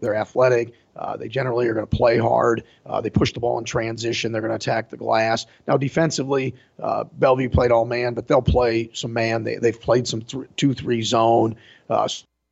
They're athletic. Uh, they generally are going to play hard. Uh, they push the ball in transition. They're going to attack the glass. Now, defensively, uh, Bellevue played all man, but they'll play some man. They, they've played some th- 2 3 zone. Uh,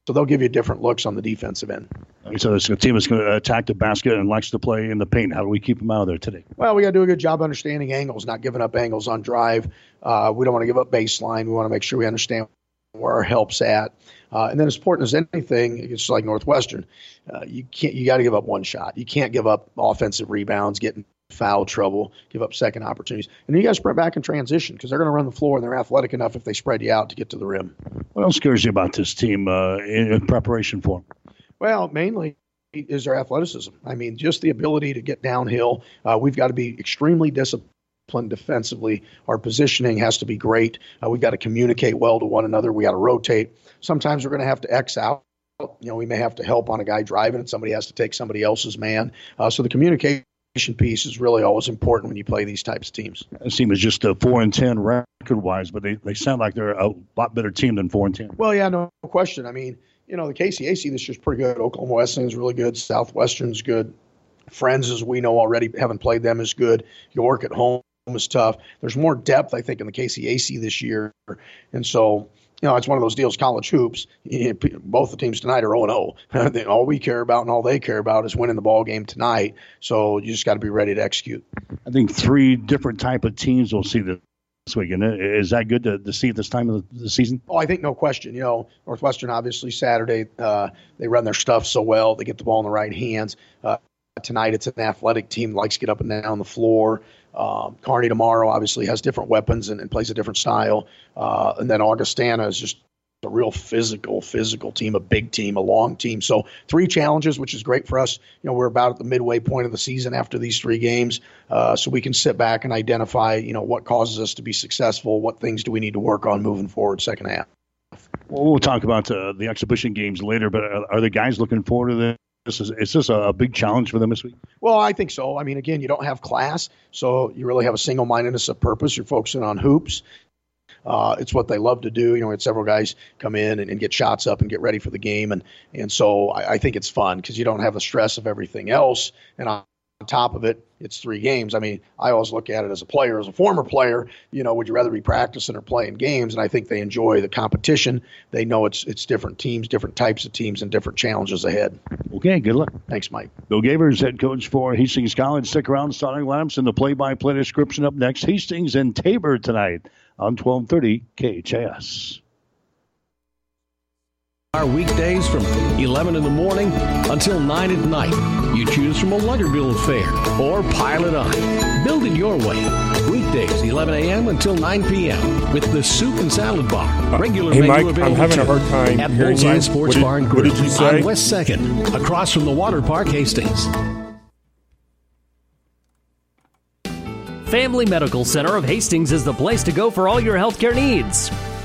so they'll give you different looks on the defensive end. So it's a team that's going to attack the basket and likes to play in the paint. How do we keep them out of there today? Well, we got to do a good job understanding angles, not giving up angles on drive. Uh, we don't want to give up baseline. We want to make sure we understand where our help's at. Uh, and then as important as anything, it's like Northwestern. Uh, you can't. You got to give up one shot. You can't give up offensive rebounds, getting foul trouble, give up second opportunities, and then you got to spread back in transition because they're going to run the floor and they're athletic enough if they spread you out to get to the rim. What else scares you about this team uh, in, in preparation for them? Well, mainly is their athleticism. I mean, just the ability to get downhill. Uh, we've got to be extremely disciplined defensively. Our positioning has to be great. Uh, we've got to communicate well to one another. We got to rotate. Sometimes we're going to have to X out. You know, we may have to help on a guy driving, and somebody has to take somebody else's man. Uh, so the communication piece is really always important when you play these types of teams. This team is just a four and ten record wise, but they, they sound like they're a lot better team than four and ten. Well, yeah, no question. I mean, you know, the KCAC this year's pretty good. Oklahoma Wesleyan's really good. Southwestern's good. Friends, as we know already, haven't played them as good. York at home is tough. There's more depth, I think, in the KCAC this year, and so you know, it's one of those deals, college hoops. Both the teams tonight are 0 0. all we care about and all they care about is winning the ball game tonight. So you just got to be ready to execute. I think three different type of teams will see this weekend. Is that good to, to see at this time of the, season? Oh, I think no question. You know, Northwestern obviously Saturday uh, they run their stuff so well. They get the ball in the right hands. Uh, tonight it's an athletic team likes to get up and down the floor. Um, Kearney tomorrow obviously has different weapons and, and plays a different style. Uh, and then Augustana is just a real physical, physical team, a big team, a long team. So three challenges, which is great for us. You know, we're about at the midway point of the season after these three games, uh, so we can sit back and identify, you know, what causes us to be successful, what things do we need to work on moving forward second half. Well, we'll talk about uh, the exhibition games later, but are, are the guys looking forward to this? Is, is this a big challenge for them this week? Well, I think so. I mean, again, you don't have class, so you really have a single mindedness of purpose. You're focusing on hoops. Uh, it's what they love to do. You know, we had several guys come in and, and, get shots up and get ready for the game, and and so I, I think it's fun because you don't have the stress of everything else. And I, top of it, it's three games. I mean, I always look at it as a player, as a former player. You know, would you rather be practicing or playing games? And I think they enjoy the competition. They know it's it's different teams, different types of teams, and different challenges ahead. Okay, good luck. Thanks, Mike. Bill Gavers, head coach for Hastings College. Stick around, starting lineups and the play-by-play description up next. Hastings and Tabor tonight on 1230 KHAS. Our weekdays from 11 in the morning until 9 at night. You choose from a Luggerville fare or pile it on. Build it your way. Weekdays, 11 a.m. until 9 p.m. with the soup and salad bar. Regular hey, menu Mike, I'm having a hard time at hearing Bullseye you. Sports what Bar and did, Grill what did you say? on West 2nd, across from the Water Park Hastings. Family Medical Center of Hastings is the place to go for all your healthcare needs.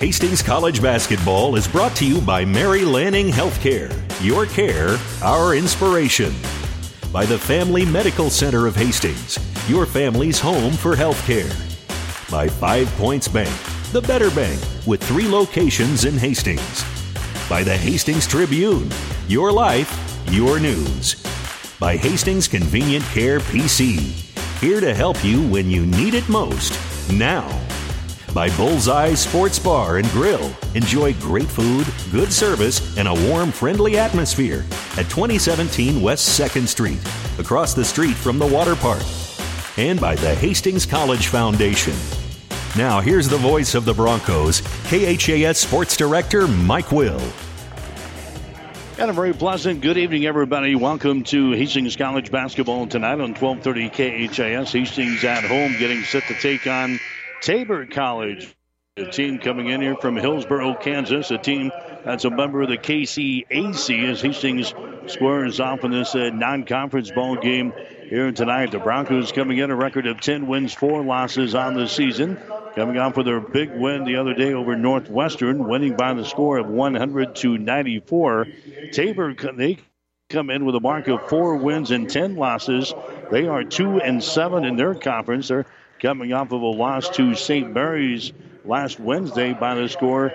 Hastings College basketball is brought to you by Mary Lanning Healthcare. Your care, our inspiration. By the Family Medical Center of Hastings, your family's home for healthcare. By Five Points Bank, the better bank with three locations in Hastings. By the Hastings Tribune, your life, your news. By Hastings Convenient Care PC, here to help you when you need it most, now by Bullseye Sports Bar and Grill. Enjoy great food, good service, and a warm, friendly atmosphere at 2017 West 2nd Street, across the street from the water park. And by the Hastings College Foundation. Now, here's the voice of the Broncos, KHAS Sports Director Mike Will. And a very pleasant good evening, everybody. Welcome to Hastings College basketball tonight on 1230 KHAS. Hastings at home getting set to take on Tabor College. A team coming in here from Hillsboro, Kansas. A team that's a member of the KCAC as Hastings squares off in this uh, non-conference ball game here tonight. The Broncos coming in a record of 10 wins, 4 losses on the season. Coming off with their big win the other day over Northwestern, winning by the score of 100 to 94. Tabor, they come in with a mark of 4 wins and 10 losses. They are 2 and 7 in their conference. They're coming off of a loss to St. Mary's last Wednesday by the score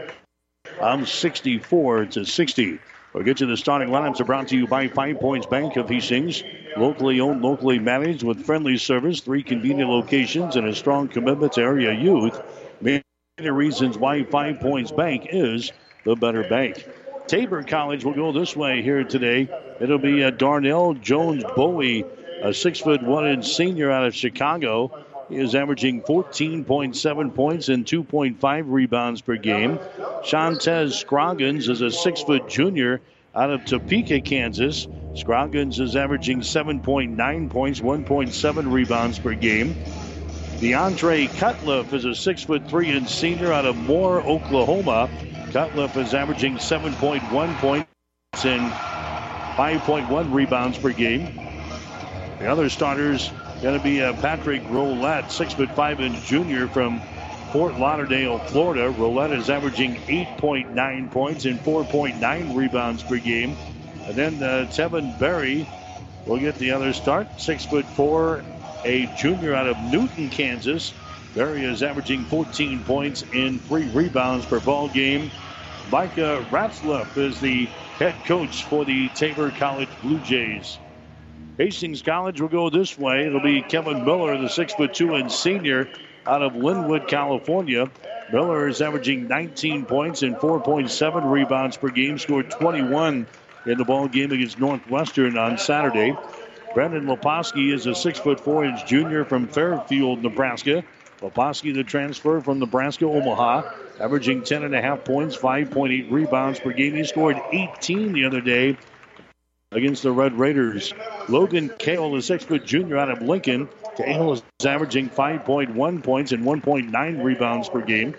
of 64 to 60. We'll get you the starting lineups are brought to you by Five Points Bank of Hastings. Locally owned, locally managed with friendly service, three convenient locations, and a strong commitment to area youth. Many reasons why Five Points Bank is the better bank. Tabor College will go this way here today. It'll be a Darnell Jones Bowie, a six foot one inch senior out of Chicago. He is averaging 14.7 points and 2.5 rebounds per game. Shantez Scroggins is a six foot junior out of Topeka, Kansas. Scroggins is averaging 7.9 points, 1.7 rebounds per game. DeAndre Cutliff is a six foot three and senior out of Moore, Oklahoma. Cutliff is averaging 7.1 points and 5.1 rebounds per game. The other starters going to be uh, Patrick Roulette, six foot five inch junior from Fort Lauderdale, Florida. Roulette is averaging 8.9 points and 4.9 rebounds per game. And then uh, Tevin Berry will get the other start, six foot four, a junior out of Newton, Kansas. Berry is averaging 14 points and three rebounds per ball game. Micah Ratzlaff is the head coach for the Tabor College Blue Jays. Hastings College will go this way. It'll be Kevin Miller, the six foot two and senior out of Lynwood, California. Miller is averaging 19 points and 4.7 rebounds per game. Scored 21 in the ball game against Northwestern on Saturday. Brendan Leposki is a six foot four inch junior from Fairfield, Nebraska. Leposki, the transfer from Nebraska Omaha, averaging 10 and a half points, 5.8 rebounds per game. He scored 18 the other day against the Red Raiders. Logan Kale, the six foot junior out of Lincoln. Kale is averaging 5.1 points and 1.9 rebounds per game.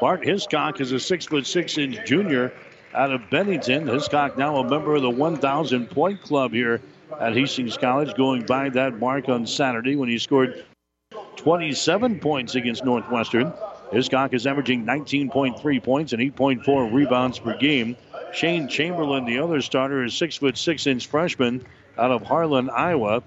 Bart Hiscock is a six foot six inch junior out of Bennington. Hiscock now a member of the 1,000 point club here at Hastings College, going by that mark on Saturday when he scored 27 points against Northwestern. Hiscock is averaging 19.3 points and 8.4 rebounds per game. Shane Chamberlain, the other starter, is six foot six inch freshman out of Harlan, Iowa,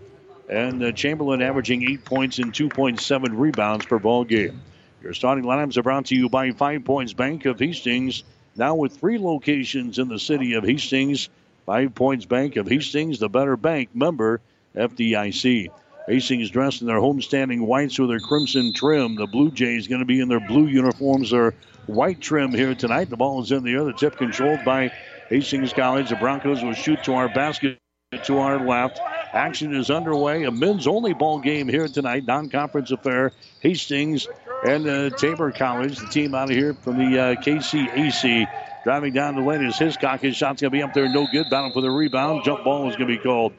and uh, Chamberlain averaging eight points and 2.7 rebounds per ball game. Your starting lineups are brought to you by Five Points Bank of Hastings, now with three locations in the city of Hastings. Five Points Bank of Hastings, the better bank member FDIC. Hastings dressed in their homestanding whites with their crimson trim. The Blue Jays going to be in their blue uniforms, their white trim here tonight. The ball is in the air. The tip controlled by Hastings College. The Broncos will shoot to our basket to our left. Action is underway. A men's only ball game here tonight. Non conference affair. Hastings and uh, Tabor College, the team out of here from the uh, KCAC. Driving down the lane is Hiscock. His shot's going to be up there. No good. Battle for the rebound. Jump ball is going to be called.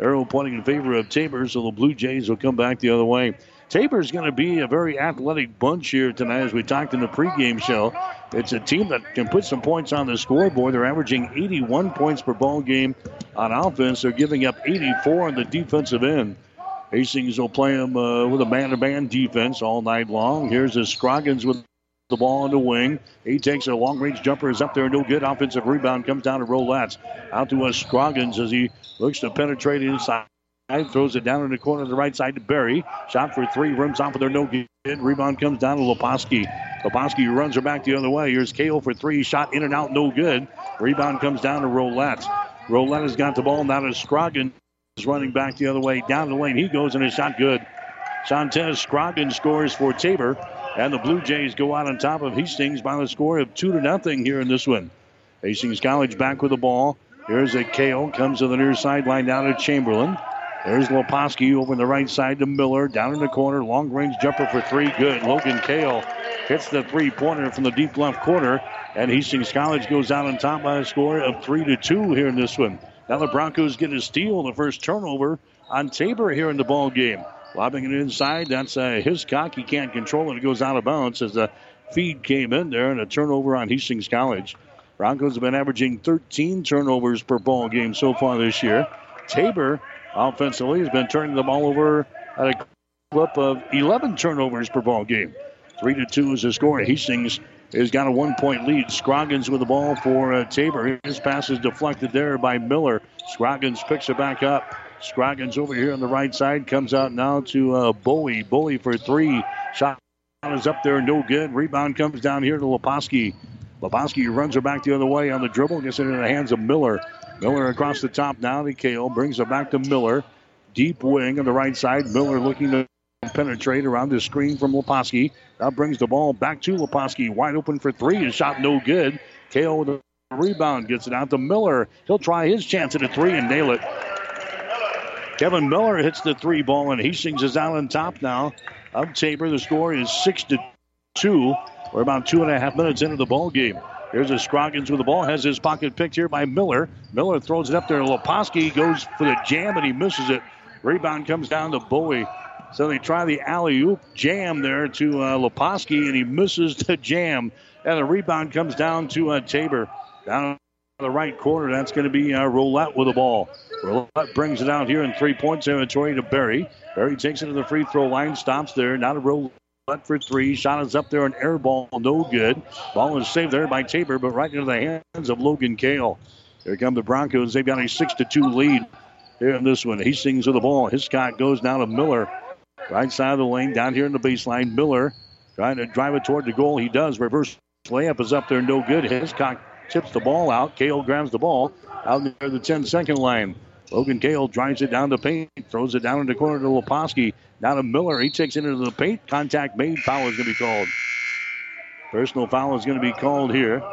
Arrow pointing in favor of Tabor, so the Blue Jays will come back the other way. Tabor is going to be a very athletic bunch here tonight, as we talked in the pregame show. It's a team that can put some points on the scoreboard. They're averaging 81 points per ball game on offense. They're giving up 84 on the defensive end. Hastings will play them uh, with a man-to-man defense all night long. Here's a Scroggins with the ball on the wing. He takes a long-range jumper, is up there, no good. Offensive rebound comes down to Roulette. Out to a Scroggins as he looks to penetrate inside. Throws it down in the corner of the right side to Berry. Shot for three, rims off of there, no good. Rebound comes down to Leposki. Leposki runs her back the other way. Here's Kale for three. Shot in and out, no good. Rebound comes down to Roulette. Roulette has got the ball. Now to Scroggins is running back the other way. Down the lane he goes, and his shot good. Shantez Scroggins scores for Tabor. And the Blue Jays go out on top of Hastings by the score of 2 to nothing here in this one. Hastings College back with the ball. Here's a Kale. Comes to the near sideline down to Chamberlain. There's Leposki over the right side to Miller. Down in the corner. Long range jumper for three. Good. Logan Kale hits the three pointer from the deep left corner. And Hastings College goes out on top by a score of three to two here in this one. Now the Broncos get a steal, the first turnover on Tabor here in the ball game. Lobbing it inside. That's uh, Hiscock. He can't control it. It goes out of bounds as the feed came in there and a turnover on Hastings College. Broncos have been averaging 13 turnovers per ball game so far this year. Tabor offensively. He's been turning the ball over at a clip of 11 turnovers per ball game. 3 to 2 is the score. Hastings has got a one point lead. Scroggins with the ball for uh, Tabor. His pass is deflected there by Miller. Scroggins picks it back up. Scroggins over here on the right side comes out now to uh, Bowie. Bowie for three. Shot is up there, no good. Rebound comes down here to Leposki. Leposki runs her back the other way on the dribble, gets it in the hands of Miller. Miller across the top now to Kale, brings it back to Miller. Deep wing on the right side. Miller looking to penetrate around the screen from Leposki. That brings the ball back to Leposki. Wide open for three. His shot no good. Kale with a rebound gets it out to Miller. He'll try his chance at a three and nail it. Kevin Miller hits the three ball, and Hastings is out on top now of Tabor. The score is six to two. We're about two and a half minutes into the ball game. Here's a Scroggins with the ball, has his pocket picked here by Miller. Miller throws it up there. Leposki goes for the jam and he misses it. Rebound comes down to Bowie. So they try the alley oop jam there to uh, Leposki and he misses the jam. And the rebound comes down to uh, Tabor. Down the right corner, that's going to be uh, Roulette with the ball. Roulette brings it out here in three point territory to Berry. Berry takes it to the free throw line, stops there. Not a Roulette for three. Shot is up there, an air ball, no good. Ball is saved there by Tabor, but right into the hands of Logan Kale. Here come the Broncos. They've got a 6 to 2 lead here in this one. Hastings with the ball. Hiscock goes down to Miller. Right side of the lane, down here in the baseline. Miller trying to drive it toward the goal. He does. Reverse layup is up there, no good. Hiscock tips the ball out. Kale grabs the ball out near the 10 second line. Logan Kale drives it down the paint, throws it down in the corner to Leposki. Now to Miller. He takes it into the paint. Contact made. Foul is going to be called. Personal foul is going to be called here.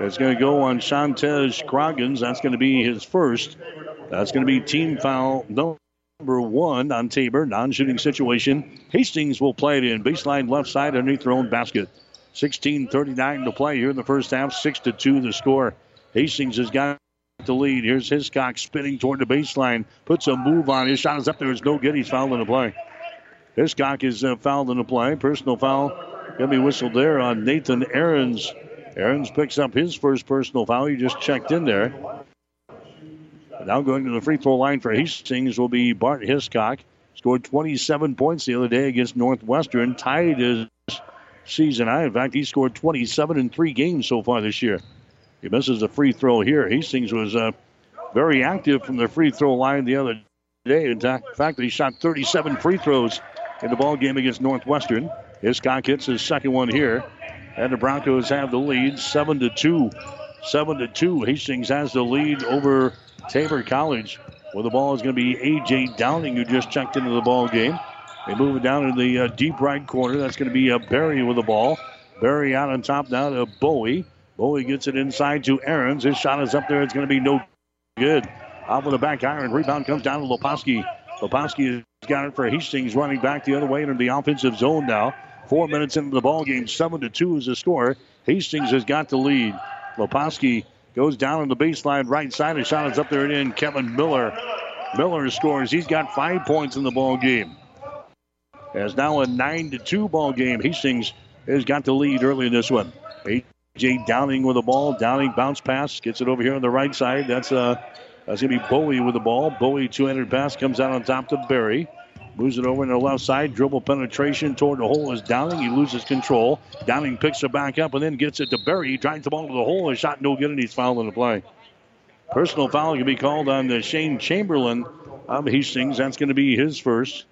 It's going to go on Shantez Scroggins. That's going to be his first. That's going to be team foul number one on Tabor. Non shooting situation. Hastings will play it in. Baseline left side underneath their own basket. 16:39 to play here in the first half. 6 to 2 the score. Hastings has got the lead. Here's Hiscock spinning toward the baseline. Puts a move on. His shot is up there. It's no good. He's fouled in the play. Hiscock is uh, fouled in the play. Personal foul going to be whistled there on Nathan Aarons. Aarons picks up his first personal foul. He just checked in there. Now going to the free throw line for Hastings will be Bart Hiscock. Scored 27 points the other day against Northwestern. Tied his season high. In fact, he scored 27 in three games so far this year. He misses a free throw here. Hastings was uh, very active from the free throw line the other day. In fact, he shot 37 free throws in the ball game against Northwestern. Hiscock hits his second one here, and the Broncos have the lead, seven to two. Seven to two. Hastings has the lead over Tabor College. Well, the ball is going to be AJ Downing, who just checked into the ball game. They move it down in the uh, deep right corner. That's going to be uh, Barry with the ball. Barry out on top now to Bowie. Bowie gets it inside to Aarons. His shot is up there. It's going to be no good. Off with the back iron. Rebound comes down to Leposki. Leposki has got it for Hastings running back the other way into the offensive zone now. Four minutes into the ball game. Seven to two is the score. Hastings has got the lead. Leposki goes down on the baseline right side. His shot is up there and in. Kevin Miller. Miller scores. He's got five points in the ball game. As now a nine to two ball game. Hastings has got the lead early in this one. AJ Downing with the ball. Downing bounce pass. Gets it over here on the right side. That's uh that's gonna be Bowie with the ball. Bowie two-handed pass comes out on top to Barry. Moves it over to the left side. Dribble penetration toward the hole is Downing. He loses control. Downing picks it back up and then gets it to Barry. He drives the ball to the hole. His shot no good, and he's fouled in the play. Personal foul can be called on the Shane Chamberlain of Hastings. That's going to be his first.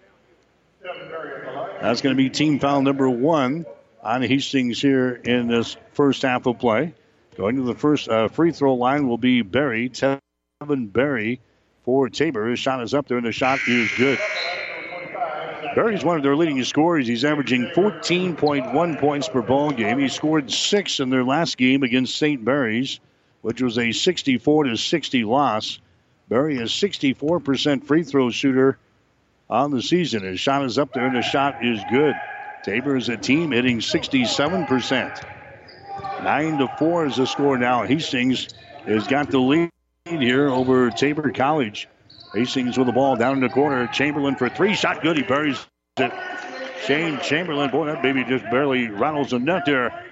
That's going to be team foul number one on Hastings here in this first half of play. Going to the first uh, free throw line will be Barry. Tevin Barry for Tabor. His shot is up there, and the shot is good. Barry's one of their leading scorers. He's averaging 14.1 points per ball game. He scored six in their last game against St. Mary's, which was a 64 to 60 loss. Barry is 64% free throw shooter on the season. His shot is up there, and the shot is good. Tabor is a team hitting 67%. Nine to four is the score now. Hastings has got the lead here over Tabor College. Hastings with the ball down in the corner. Chamberlain for three. Shot good. He buries it. Shane Chamberlain. Boy, that baby just barely rattles the net there.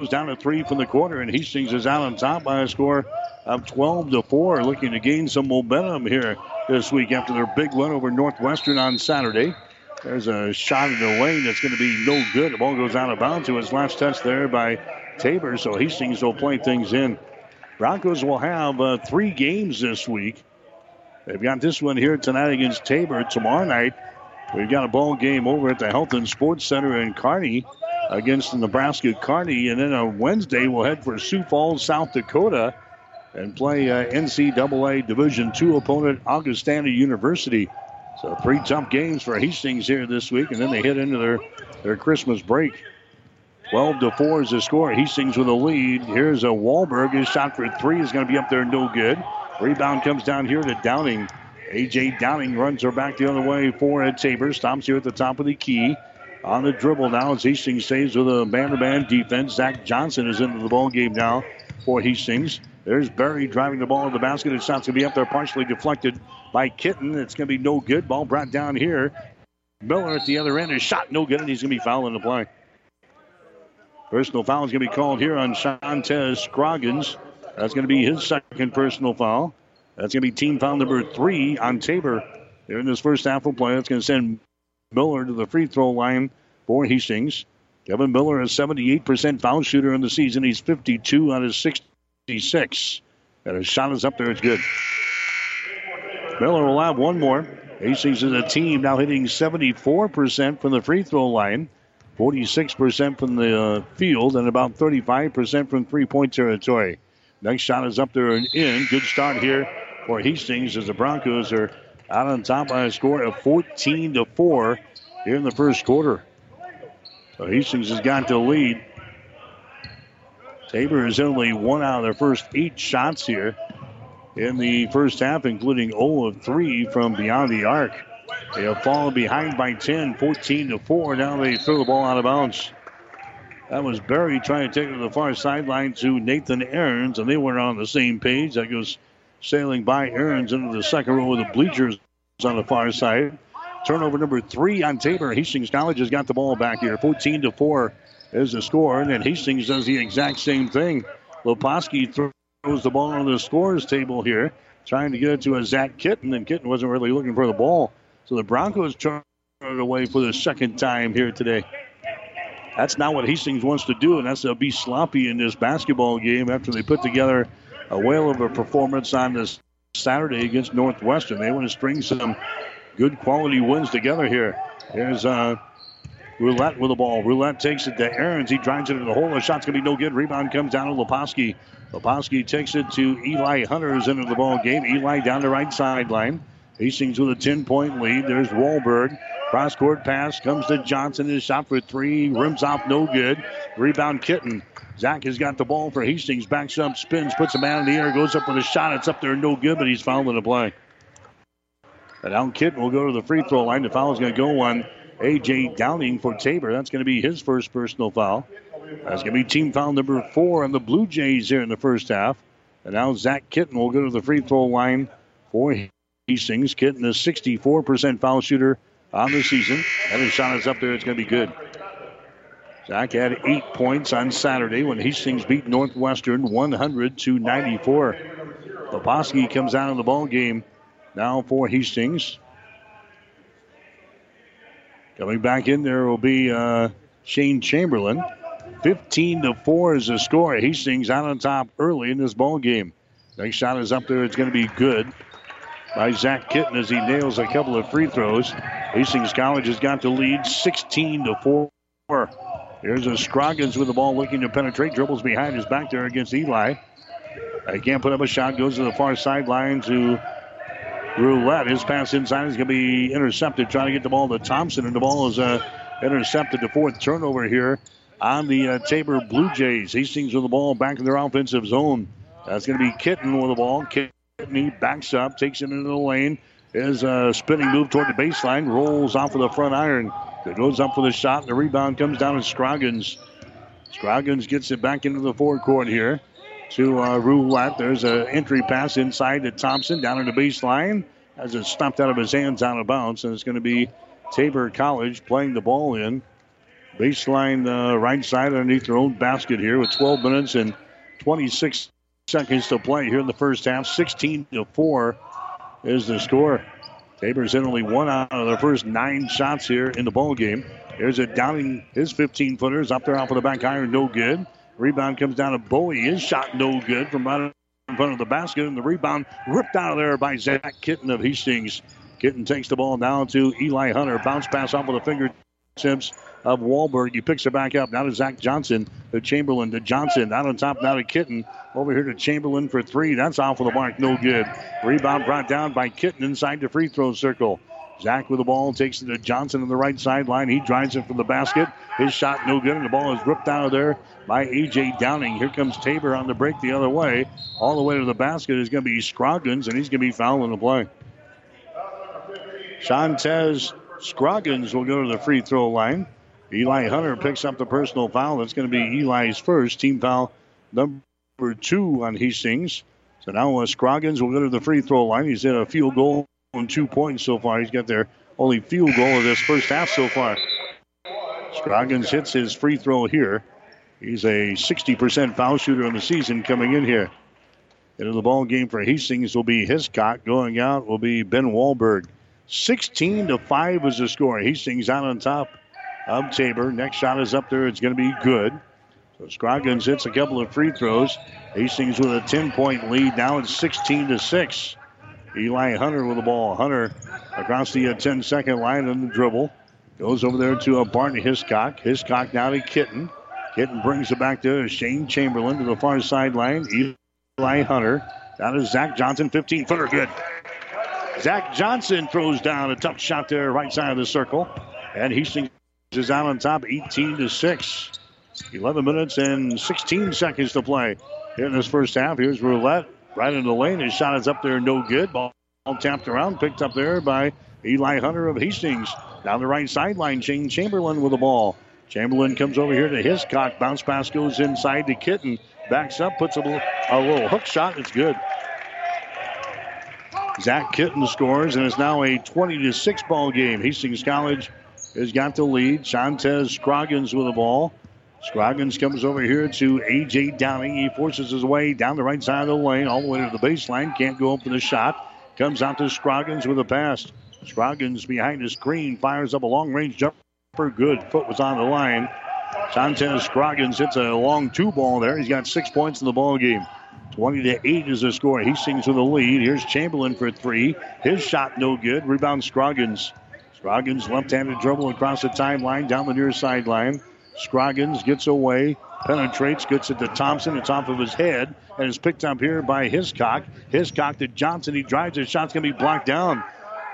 Goes down to three from the corner, and Hastings is out on top by a score of 12 to 4, looking to gain some momentum here this week after their big win over Northwestern on Saturday. There's a shot in the lane that's going to be no good. The ball goes out of bounds to his last touch there by Tabor, so Hastings will play things in. Broncos will have uh, three games this week. They've got this one here tonight against Tabor. Tomorrow night, we've got a ball game over at the Health and Sports Center in Kearney against Nebraska Kearney. And then on Wednesday, we'll head for Sioux Falls, South Dakota, and play uh, NCAA Division II opponent Augustana University. So three tough games for Hastings here this week, and then they hit into their, their Christmas break. 12 to 4 is the score. Hastings with a lead. Here's a Wahlberg. His shot for three is going to be up there, no good. Rebound comes down here to Downing. A.J. Downing runs her back the other way for Ed Tabor. Stops here at the top of the key. On the dribble now as Hastings stays with a man-to-man defense. Zach Johnson is into the ball game now for Hastings. There's Barry driving the ball to the basket. His shot's going to be up there, partially deflected by Kitten. It's going to be no good. Ball brought down here. Miller at the other end. is shot no good, and he's going to be fouling the play. Personal foul is going to be called here on Shantez Scroggins. That's going to be his second personal foul. That's going to be team foul number three on Tabor. Here in this first half of play, that's going to send Miller to the free throw line for Hastings. Kevin Miller, a 78% foul shooter in the season. He's 52 out of 66. And his shot is up there. It's good. Miller will have one more. Hastings is a team now hitting 74% from the free throw line. 46% from the uh, field and about 35% from three point territory. Next shot is up there and in. Good start here for Hastings as the Broncos are out on top by a score of 14 to 4 here in the first quarter. So Hastings has got the lead. Tabor is only one out of their first eight shots here in the first half, including 0 of 3 from beyond the arc. They have fallen behind by 10, 14 to 4. Now they throw the ball out of bounds. That was Barry trying to take it to the far sideline to Nathan Aarons, and they weren't on the same page. That goes sailing by Aarons into the second row of the bleachers on the far side. Turnover number three on Tabor. Hastings College has got the ball back here. 14 to 4 is the score, and then Hastings does the exact same thing. Leposki throws the ball on the scores table here, trying to get it to a Zach Kitten, and Kitten wasn't really looking for the ball. So the Broncos turn it away for the second time here today. That's not what Hastings wants to do, and that's to be sloppy in this basketball game after they put together a whale of a performance on this Saturday against Northwestern. They want to string some good quality wins together here. Here's uh, Roulette with the ball. Roulette takes it to Aarons. He drives it in the hole. The shot's going to be no good. Rebound comes down to Leposki. Leposki takes it to Eli Hunters into the ball game. Eli down the right sideline. Hastings with a 10 point lead. There's Wahlberg. Cross court pass comes to Johnson. His shot for three. Rims off, no good. Rebound Kitten. Zach has got the ball for Hastings. Backs up, spins, puts a man in the air, goes up with a shot. It's up there, no good, but he's fouling the play. And now Kitten will go to the free throw line. The foul is going to go on A.J. Downing for Tabor. That's going to be his first personal foul. That's going to be team foul number four on the Blue Jays here in the first half. And now Zach Kitten will go to the free throw line for Hastings. Kitten a 64% foul shooter on the season. And his shot is up there. It's going to be good. Zach had eight points on Saturday when Hastings beat Northwestern 100 to 94. Leposki comes out of the ball game now for Hastings. Coming back in there will be uh, Shane Chamberlain. 15 to 4 is the score. Hastings out on top early in this ball game. Next shot is up there. It's going to be good by Zach Kitten as he nails a couple of free throws. Hastings College has got the lead 16 to 4. Here's a Scroggins with the ball looking to penetrate. Dribbles behind his back there against Eli. He can't put up a shot. Goes to the far sideline to Roulette. His pass inside is going to be intercepted. Trying to get the ball to Thompson, and the ball is uh, intercepted. The fourth turnover here on the uh, Tabor Blue Jays. Hastings with the ball back in their offensive zone. That's going to be Kitten with the ball. Kitten he backs up, takes it into the lane. Is a spinning move toward the baseline, rolls off of the front iron. It goes up for the shot. The rebound comes down to Scroggins. Scroggins gets it back into the forecourt here to uh, Roulette. There's an entry pass inside to Thompson down in the baseline. As it stopped out of his hands out of bounds, and it's going to be Tabor College playing the ball in. Baseline uh, right side underneath their own basket here with 12 minutes and 26 seconds to play here in the first half. 16 to 4 is the score. Tabor's in only one out of their first nine shots here in the ball game. There's a Downing, his 15 footers up there off of the back iron, no good. Rebound comes down to Bowie. His shot no good from right in front of the basket, and the rebound ripped out of there by Zach Kitten of Hastings. Kitten takes the ball down to Eli Hunter. Bounce pass off with the fingertips of Wahlberg. He picks it back up. Now to Zach Johnson, to Chamberlain, to Johnson. Out on top, now to Kitten. Over here to Chamberlain for three. That's off of the mark. No good. Rebound brought down by Kitten inside the free throw circle. Zach with the ball takes it to Johnson on the right sideline. He drives it from the basket. His shot no good, and the ball is ripped out of there by A.J. Downing. Here comes Tabor on the break the other way. All the way to the basket is going to be Scroggins, and he's going to be fouling the play. Shantez Scroggins will go to the free throw line. Eli Hunter picks up the personal foul. That's going to be Eli's first team foul number two on Hastings. So now uh, Scroggins will go to the free throw line. He's hit a field goal on two points so far. He's got their only field goal of this first half so far. Scroggins hits his free throw here. He's a 60% foul shooter in the season coming in here. Into the ball game for Hastings will be Hiscock. Going out will be Ben Wahlberg. 16 to 5 is the score. Hastings out on top of Tabor. Next shot is up there. It's going to be good. So Scroggins hits a couple of free throws. Hastings with a 10 point lead. Now it's 16 to 6. Eli Hunter with the ball. Hunter across the uh, 10 second line on the dribble. Goes over there to a uh, Barton Hiscock. Hiscock now to Kitten. Kitten brings it back to Shane Chamberlain to the far sideline. Eli Hunter. That is Zach Johnson, 15 footer, good. Zach Johnson throws down a tough shot there, right side of the circle. And Hastings is out on top, 18 to 6. 11 minutes and 16 seconds to play here in this first half. Here's Roulette right in the lane. His shot is up there, no good. Ball tapped around, picked up there by Eli Hunter of Hastings. Down the right sideline, Shane Chamberlain with the ball. Chamberlain comes over here to Hiscock. Bounce pass goes inside to Kitten. Backs up, puts a little, a little hook shot. It's good. Zach Kitten scores, and it's now a 20 to 6 ball game. Hastings College has got the lead. Shantez Scroggins with the ball. Scroggins comes over here to A.J. Downing. He forces his way down the right side of the lane, all the way to the baseline. Can't go up for the shot. Comes out to Scroggins with a pass. Scroggins behind the screen fires up a long range jumper. Good. Foot was on the line. Shantez Scroggins hits a long two ball there. He's got six points in the ball game. 20 to 8 is the score. He Hastings with the lead. Here's Chamberlain for three. His shot no good. Rebound Scroggins. Scroggins left-handed dribble across the timeline down the near sideline. Scroggins gets away, penetrates, gets it to Thompson. It's off of his head and is picked up here by Hiscock. Hiscock to Johnson. He drives. His shot's going to be blocked down.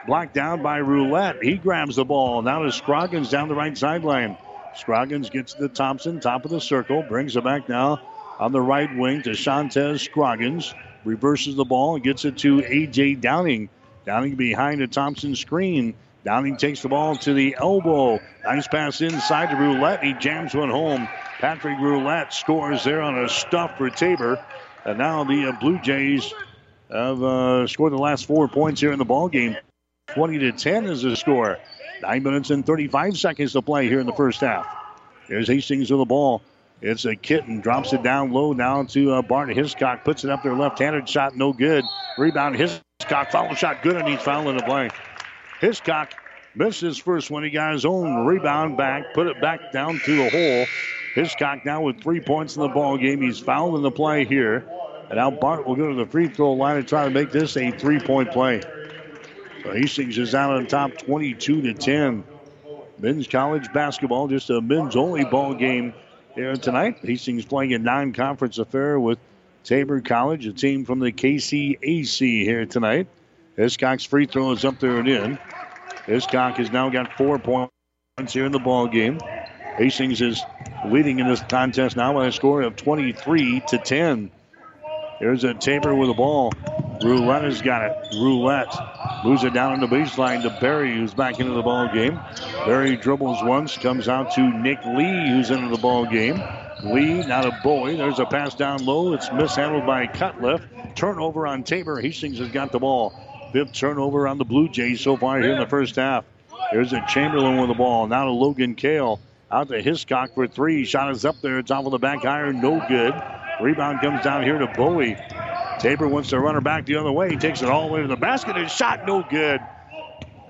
Blocked down by Roulette. He grabs the ball. Now to Scroggins down the right sideline. Scroggins gets to Thompson, top of the circle, brings it back now on the right wing to Shantez Scroggins. Reverses the ball and gets it to A.J. Downing. Downing behind the Thompson screen. Downing takes the ball to the elbow. Nice pass inside to Roulette. He jams one home. Patrick Roulette scores there on a stuff for Tabor. And now the uh, Blue Jays have uh, scored the last four points here in the ball game. 20 to 10 is the score. Nine minutes and 35 seconds to play here in the first half. Here's Hastings with the ball. It's a kitten, drops it down low down to uh, Bart Hiscock, puts it up there left-handed shot, no good. Rebound Hiscock, foul shot, good, and he's fouling the blank. Hiscock missed his first one. He got his own rebound back, put it back down to the hole. Hiscock now with three points in the ball game. He's fouling the play here. And now Bart will go to the free throw line and try to make this a three-point play. So Hastings is out on top 22 to 10. Men's college basketball, just a men's only ball game here tonight. Hastings playing a non-conference affair with Tabor College, a team from the KCAC here tonight. Hiscock's free throw is up there and in. Hiscock has now got four points here in the ball game. Hastings is leading in this contest now by a score of 23 to 10. Here's a Tabor with the ball. Roulette has got it. Roulette moves it down on the baseline to Barry, who's back into the ball game. Barry dribbles once, comes out to Nick Lee, who's into the ball game. Lee, now to Bowie. There's a pass down low. It's mishandled by Cutliff. Turnover on Tabor. Hastings has got the ball. Fifth turnover on the Blue Jays so far here in the first half. There's a Chamberlain with the ball. Now to Logan Kale. Out to Hiscock for three. Shot is up there. It's off of the back iron. No good. Rebound comes down here to Bowie. Tabor wants to run her back the other way. He takes it all the way to the basket and shot no good.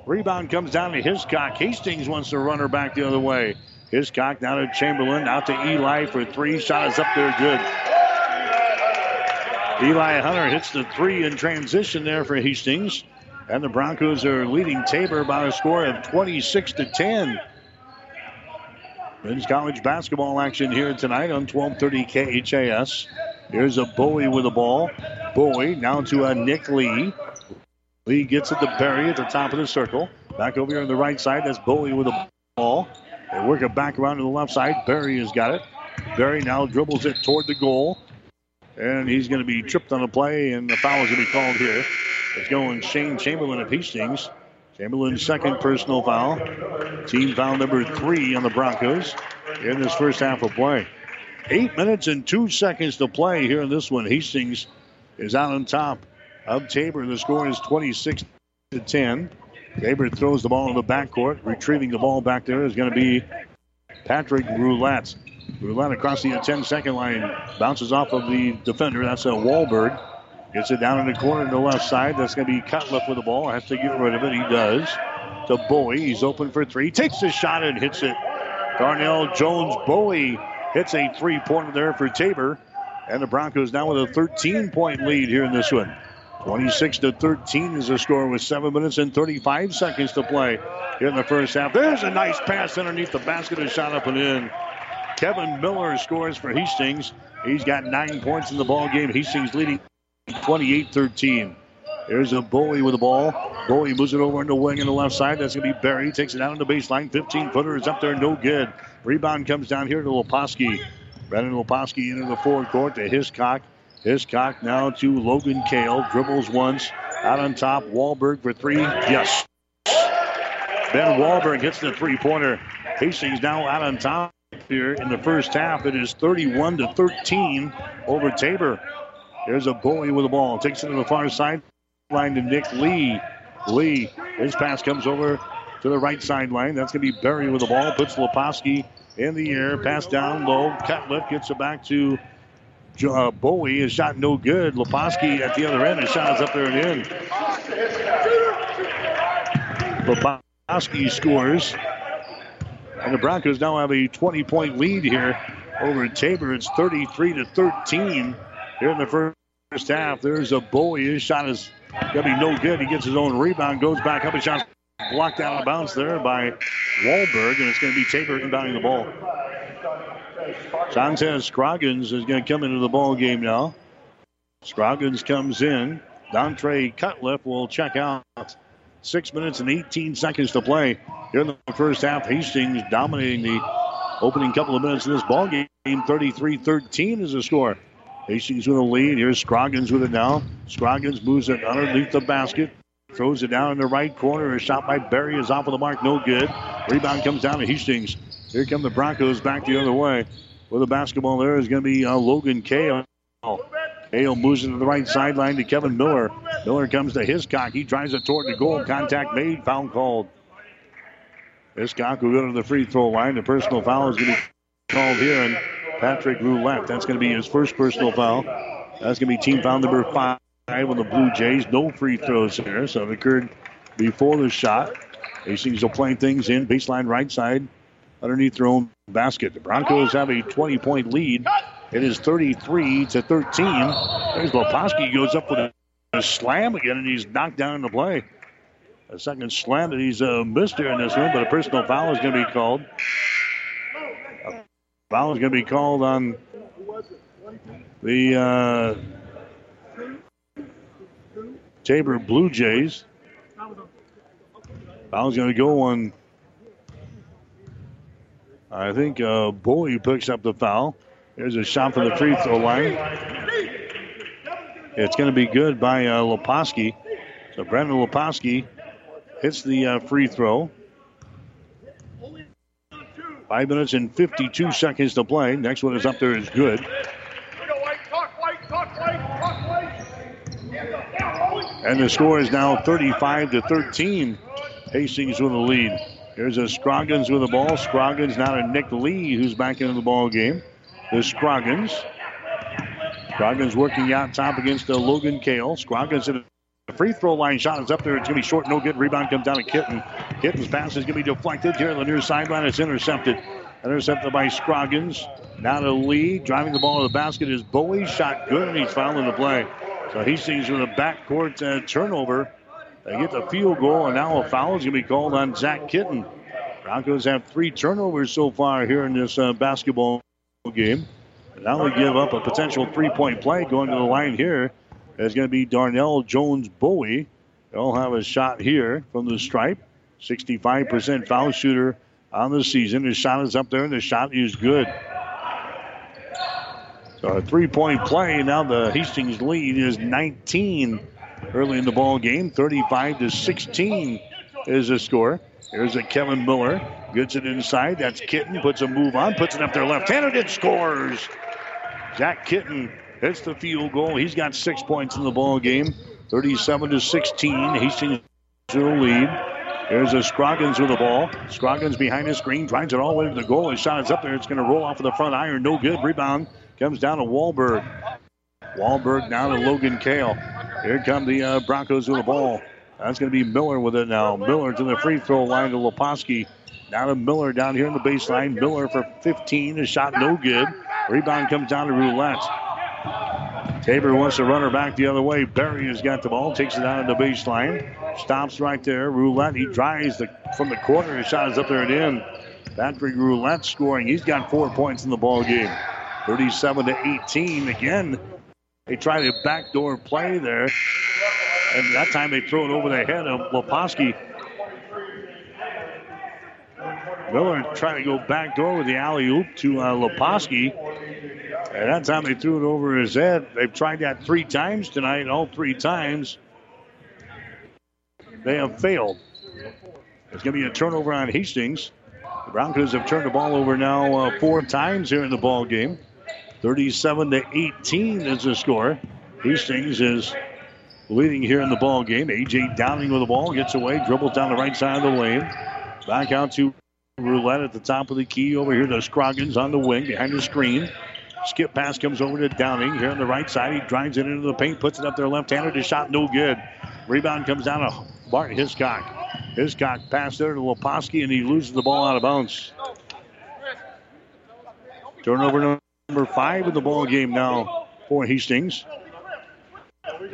Rebound comes down to Hiscock. Hastings wants to run her back the other way. Hiscock down to Chamberlain, out to Eli for three. Shot is up there, good. Eli Hunter hits the three in transition there for Hastings. And the Broncos are leading Tabor by a score of 26 to 10. Men's college basketball action here tonight on 1230 KHAS. Here's a Bowie with the ball. Bowie now to a Nick Lee. Lee gets it to Barry at the top of the circle. Back over here on the right side. That's Bowie with the ball. They work it back around to the left side. Barry has got it. Barry now dribbles it toward the goal. And he's going to be tripped on the play, and the foul is going to be called here. It's going Shane Chamberlain of Hastings. Chamberlain's second personal foul. Team foul number three on the Broncos in this first half of play. Eight minutes and two seconds to play here in this one. Hastings is out on top of Tabor. The score is 26 to 10. Tabor throws the ball in the backcourt. Retrieving the ball back there is going to be Patrick Roulette. Roulette across the 10 second line. Bounces off of the defender. That's a Wahlberg. Gets it down in the corner to the left side. That's going to be Cutliff with the ball. Has to get rid of it. He does. To Bowie. He's open for three. Takes the shot and hits it. Darnell Jones Bowie hits a three pointer there for Tabor. And the Broncos now with a 13 point lead here in this one. 26 to 13 is the score with 7 minutes and 35 seconds to play here in the first half. There's a nice pass underneath the basket and shot up and in. Kevin Miller scores for Hastings. He's got nine points in the ball game. Hastings leading 28-13. There's a Bowie with the ball. Bowie moves it over in the wing on the left side. That's going to be Barry. Takes it down on the baseline. 15 footer is up there, no good. Rebound comes down here to Leposki. Brandon Leposki into the forward court to Hiscock. Hiscock now to Logan Kale. Dribbles once. Out on top. Wahlberg for three. Yes. Ben Wahlberg hits the three pointer. Hastings now out on top here in the first half. It is 31 to 13 over Tabor. There's a Bowie with the ball. Takes it to the far side. Line to Nick Lee. Lee. His pass comes over to the right sideline. That's going to be Berry with the ball. Puts Leposki in the air. Pass down low. Cutliff gets it back to uh, Bowie. His shot no good. Leposki at the other end. His shot is up there and in. Leposki scores. And the Broncos now have a 20 point lead here over Tabor. It's 33 to 13 here in the first half. There's a Bowie. His shot is going to be no good. He gets his own rebound, goes back up, and shot blocked out of bounds there by Wahlberg, and it's going to be Tabor inbounding the ball. Montez Scroggins is going to come into the ball game now. Scroggins comes in. Dontre Cutliff will check out. Six minutes and 18 seconds to play here in the first half. Hastings dominating the opening couple of minutes of this ball game. 33-13 is the score. Hastings with a lead. Here's Scroggins with it now. Scroggins moves it underneath the basket. Throws it down in the right corner. A shot by Berry is off of the mark. No good. Rebound comes down to Hastings. Here come the Broncos back the other way. With the basketball there is going to be uh, Logan Kale. Kale moves into the right sideline to Kevin Miller. Miller comes to Hiscock. He drives it toward the goal. Contact made. Foul called. Hiscock will go to the free throw line. The personal foul is going to be called here. And Patrick Roulette. That's going to be his first personal foul. That's going to be team foul number five on the Blue Jays. No free throws there. So it occurred before the shot. Hastings will play things in. Baseline right side underneath their own basket. The Broncos have a 20 point lead. It is 33 to 13. There's Leposki goes up with a, a, slam again, and he's knocked down in the play. A second slam that he's uh, missed here in this one, but a personal foul is going to be called. A foul is going to be called on the uh, Tabor Blue Jays. Foul's going to go on I think uh, Bowie picks up the foul. There's a shot from the free throw line. It's going to be good by uh. So Brandon Leposki hits the uh, free throw. Five minutes and 52 seconds to play. Next one is up there is good. And the score is now 35 to 13. Hastings with the lead. Here's a Scroggins with the ball. Scroggins now to Nick Lee, who's back into the ball game. There's Scroggins. Scroggins working out top against uh, Logan Kale. Scroggins at the free throw line shot is up there. It's going to be short, no good. Rebound comes down to Kitten. Kitten's pass is going to be deflected here on the near sideline. It's intercepted. Intercepted by Scroggins. Now to Lee. Driving the ball to the basket is Bowie. Shot good, and he's fouling the play. So he sees with a backcourt uh, turnover. They get the field goal, and now a foul is going to be called on Zach Kitten. Broncos have three turnovers so far here in this uh, basketball game. Now we give up a potential three-point play going to the line here. It's going to be Darnell Jones Bowie. They'll have a shot here from the stripe. 65% foul shooter on the season. His shot is up there, and the shot is good. So a three-point play. Now the Hastings lead is 19 early in the ball game. 35 to 16 is the score. Here's a Kevin Miller. Gets it inside. That's Kitten. Puts a move on. Puts it up there left-handed and scores. Zach Kitten hits the field goal. He's got six points in the ball game. 37 to 16. Hastings the lead. There's a Scroggins with the ball. Scroggins behind the screen, drives it all the way to the goal. His shot is up there. It's going to roll off of the front iron. No good. Rebound comes down to Wahlberg. Wahlberg down to Logan Kale. Here come the uh, Broncos with the ball. That's going to be Miller with it now. Miller to the free throw line to Leposki. Down to Miller down here in the baseline. Miller for 15. A shot no good. Rebound comes down to Roulette. Tabor wants to run her back the other way. Barry has got the ball, takes it out of the baseline. Stops right there. Roulette, he drives the, from the corner. His shot is up there and in. Patrick Roulette scoring. He's got four points in the ball game. 37 to 18. Again, they try to backdoor play there. And that time they throw it over the head of Leposki. Miller trying to go backdoor with the alley oop to uh, Leposki. And that time they threw it over his head. They've tried that three times tonight. All three times they have failed. It's going to be a turnover on Hastings. The Broncos have turned the ball over now uh, four times here in the ball game. 37 to 18 is the score. Hastings is leading here in the ball game. AJ Downing with the ball gets away, dribbles down the right side of the lane. Back out to Roulette at the top of the key. Over here to Scroggins on the wing behind the screen. Skip pass comes over to Downing here on the right side. He drives it into the paint, puts it up there left-handed. His shot no good. Rebound comes down to Bart Hiscock. Hiscock pass there to Leposki, and he loses the ball out of bounds. Turnover number five in the ball game now for Hastings.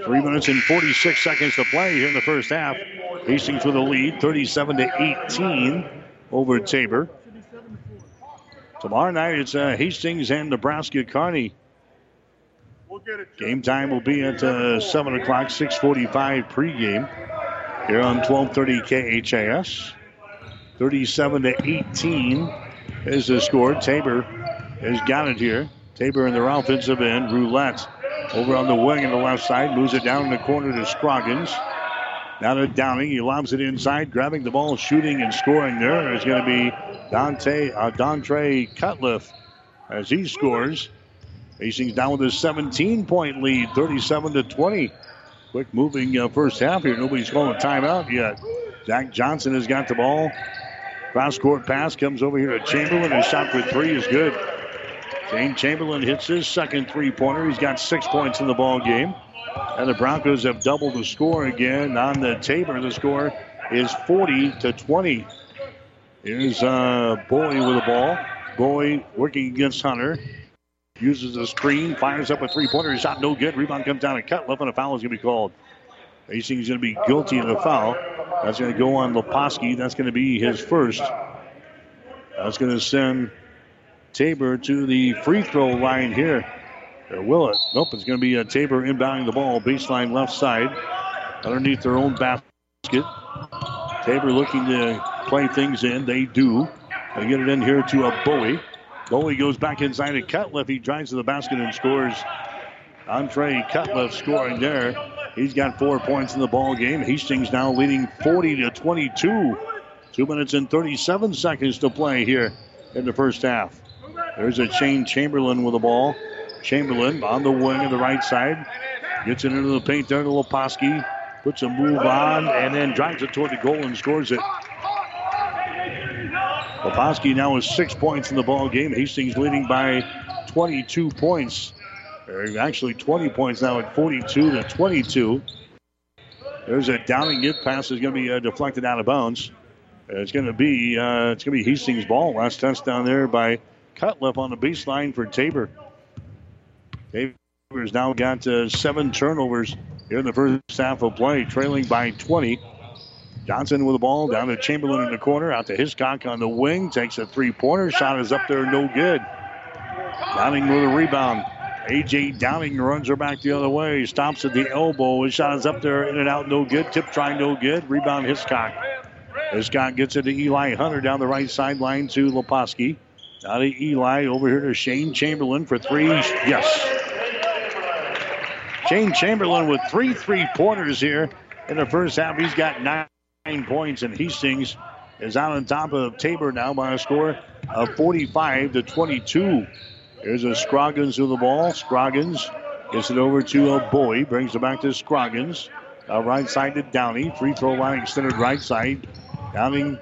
Three minutes and 46 seconds to play here in the first half. Hastings with a lead, 37 to 18 over Tabor. Tomorrow night it's uh, Hastings and Nebraska Kearney. Game time will be at uh, 7 o'clock, 645 pregame here on 1230 KHAS. 37 to 18 is the score. Tabor has got it here. Tabor in their offensive end. Roulette over on the wing on the left side. Moves it down in the corner to Scroggins. Now to Downing. He lobs it inside, grabbing the ball, shooting and scoring there. Is going to be Dante uh, Dontre Cutliff as he scores. Hastings down with a 17 point lead, 37 to 20. Quick moving uh, first half here. Nobody's calling a timeout yet. Zach Johnson has got the ball. Cross court pass comes over here to Chamberlain. His shot for three is good. Shane Chamberlain hits his second three pointer. He's got six points in the ball game. And the Broncos have doubled the score again on the Tabor. The score is 40 to 20. Here's uh, Bowie with the ball. Bowie working against Hunter. Uses the screen, fires up a three pointer. Shot no good. Rebound comes down and cut left, and a foul is going to be called. Hastings going to be guilty of the foul. That's going to go on Leposki. That's going to be his first. That's going to send Tabor to the free throw line here. Uh, or will it? Nope, it's going to be a Tabor inbounding the ball, baseline left side, underneath their own basket. Tabor looking to play things in. They do. They get it in here to a Bowie. Bowie goes back inside to Cutliff. He drives to the basket and scores. Andre Cutliff scoring there. He's got four points in the ball game. Hastings now leading 40 to 22. Two minutes and 37 seconds to play here in the first half. There's a Shane Chamberlain with the ball. Chamberlain on the wing on the right side. Gets it into the paint there to Leposki. Puts a move on and then drives it toward the goal and scores it. Leposki now has six points in the ball game. Hastings leading by 22 points They're actually 20 points now at 42 to 22. There's a downing gift pass is going to be uh, deflected out of bounds. It's going to be uh, it's going to be Hastings' ball. Last touchdown there by Cutliff on the baseline for Tabor. Tabor's now got uh, seven turnovers here in the first half of play, trailing by 20. Johnson with the ball down to Chamberlain in the corner, out to Hiscock on the wing, takes a three-pointer. Shot is up there, no good. Downing with a rebound. A.J. Downing runs her back the other way. Stops at the elbow. His shot is up there, in and out, no good. Tip try, no good. Rebound, Hiscock. Hiscock gets it to Eli Hunter down the right sideline to Leposki. Now to Eli over here to Shane Chamberlain for three. Yes. Shane Chamberlain with three three pointers here in the first half. He's got nine points, and Hastings is out on top of Tabor now by a score of 45 to 22. Here's a Scroggins with the ball. Scroggins gets it over to a boy, brings it back to Scroggins. Uh, right side to Downey. Free throw line extended right side. Downing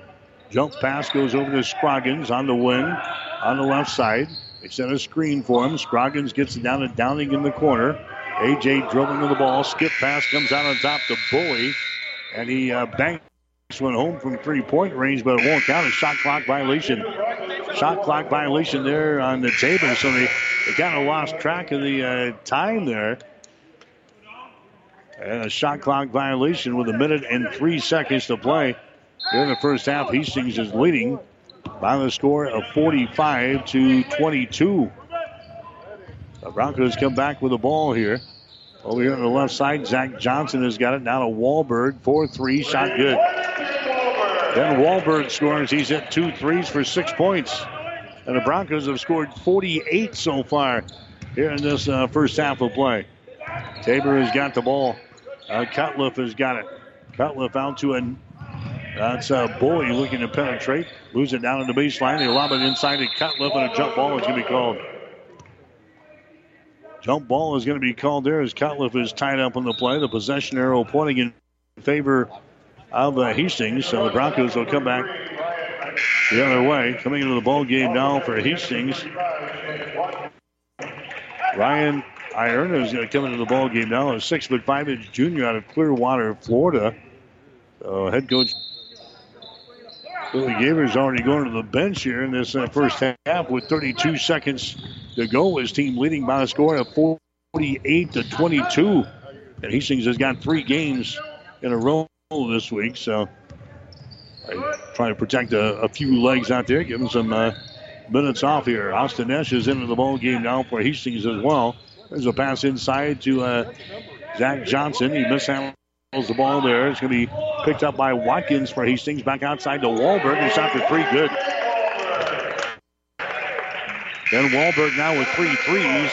jump pass goes over to Scroggins on the wing on the left side. They set a screen for him. Scroggins gets it down to Downing in the corner. AJ dribbling the ball. Skip pass comes out on top to Bowie. And he uh, banks one home from three point range, but it won't count. A shot clock violation. Shot clock violation there on the table. So they, they kind of lost track of the uh, time there. And a shot clock violation with a minute and three seconds to play. Here in the first half, Hastings is leading by the score of 45 to 22. The Broncos come back with the ball here. Over here on the left side, Zach Johnson has got it now to Wahlberg. 4 3, shot good. Then Wahlberg scores. He's hit two threes for six points. And the Broncos have scored 48 so far here in this uh, first half of play. Tabor has got the ball. Uh, has got it. Cutliff out to a that's uh, Bowie looking to penetrate. Moves it down on the baseline. They lob it inside to Cutliff, and a jump ball is going to be called. Jump ball is going to be called there as Cutliff is tied up on the play. The possession arrow pointing in favor of uh, Hastings. So the Broncos will come back the other way. Coming into the ball game now for Hastings. Ryan Iron is going to come into the ball game now. A six foot five inch junior out of Clearwater, Florida. Uh, head coach Billy Gaber's already going to the bench here in this uh, first half with 32 seconds to go. His team leading by a score of 48 to 22. And Hastings has got three games in a row this week, so trying to protect a, a, few legs out there, give him some uh, minutes off here. Austin Esch is into the ball game now for Hastings as well. There's a pass inside to uh, Zach Johnson. He mishandles the ball there. It's going to be picked up by Watkins for Hastings. Back outside to Wahlberg. And shot for three. Good. Then Wahlberg now with three threes.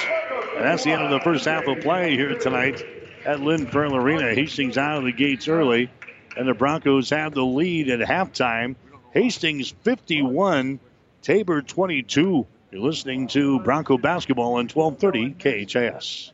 And that's the end of the first half of play here tonight at Lynn Farrell Arena. Hastings out of the gates early. And the Broncos have the lead at halftime. Hastings 51, Tabor 22. You're listening to Bronco Basketball on 1230 KHAS.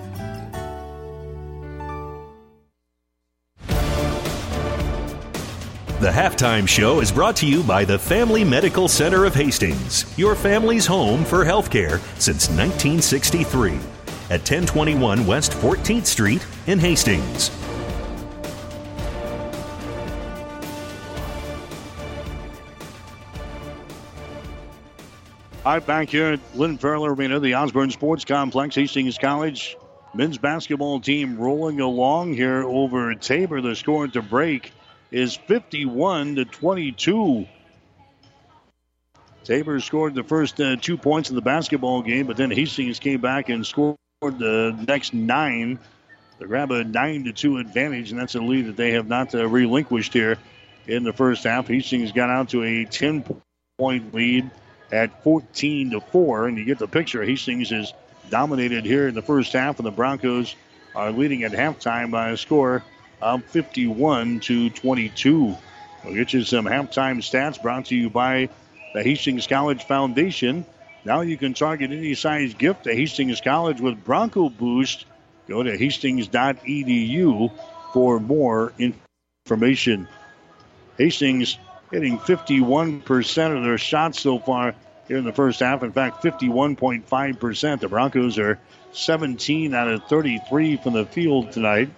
The halftime show is brought to you by the Family Medical Center of Hastings, your family's home for healthcare since 1963 at 1021 West 14th Street in Hastings. All right, back here at Lynn Farrell Arena, the Osborne Sports Complex, Hastings College men's basketball team rolling along here over Tabor. The score to break is 51 to 22. Tabor scored the first uh, two points in the basketball game, but then Hastings came back and scored the next nine to grab a nine to two advantage, and that's a lead that they have not uh, relinquished here in the first half. Hastings got out to a 10 point lead at 14 to 4. And you get the picture. Hastings is dominated here in the first half, and the Broncos are leading at halftime by a score of 51 to 22. We'll get you some halftime stats brought to you by the Hastings College Foundation. Now you can target any size gift to Hastings College with Bronco Boost. Go to hastings.edu for more information. Hastings hitting 51% of their shots so far here in the first half. In fact, 51.5%. The Broncos are 17 out of 33 from the field tonight.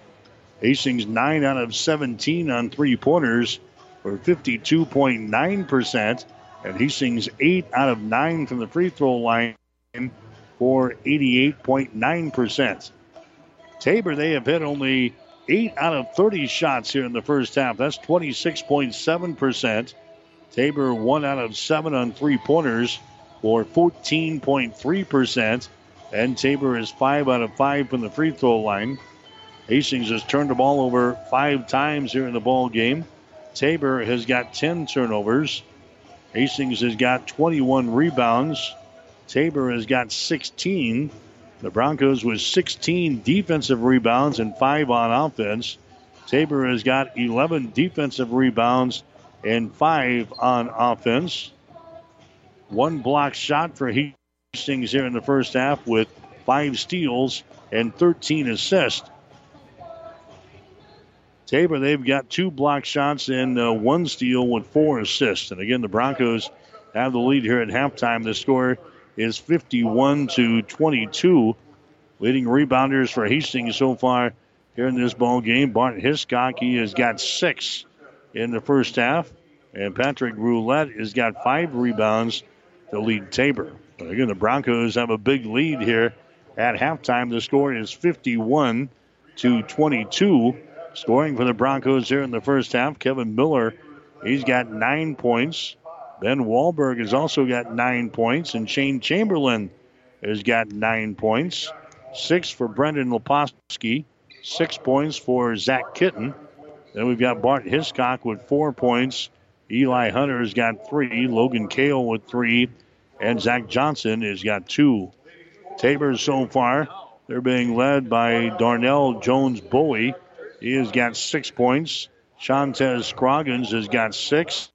Hastings 9 out of 17 on three pointers for 52.9%. And Hastings 8 out of 9 from the free throw line for 88.9%. Tabor, they have hit only 8 out of 30 shots here in the first half. That's 26.7%. Tabor, 1 out of 7 on three pointers for 14.3%. And Tabor is 5 out of 5 from the free throw line. Hastings has turned the ball over five times here in the ball game. Tabor has got 10 turnovers. Hastings has got 21 rebounds. Tabor has got 16. The Broncos with 16 defensive rebounds and 5 on offense. Tabor has got 11 defensive rebounds and 5 on offense. One block shot for Hastings here in the first half with 5 steals and 13 assists. Tabor, they've got two block shots and uh, one steal with four assists. And again, the Broncos have the lead here at halftime. The score is 51 to 22. Leading rebounders for Hastings so far here in this ball game. Bart Hiscock, he has got six in the first half. And Patrick Roulette has got five rebounds to lead Tabor. But again, the Broncos have a big lead here at halftime. The score is 51 to 22. Scoring for the Broncos here in the first half, Kevin Miller, he's got nine points. Ben Wahlberg has also got nine points, and Shane Chamberlain has got nine points. Six for Brendan Leposki, six points for Zach Kitten. Then we've got Bart Hiscock with four points. Eli Hunter has got three. Logan Kale with three. And Zach Johnson has got two. Tabor so far, they're being led by Darnell Jones Bowie. He has got six points. Shantez Scroggins has got six.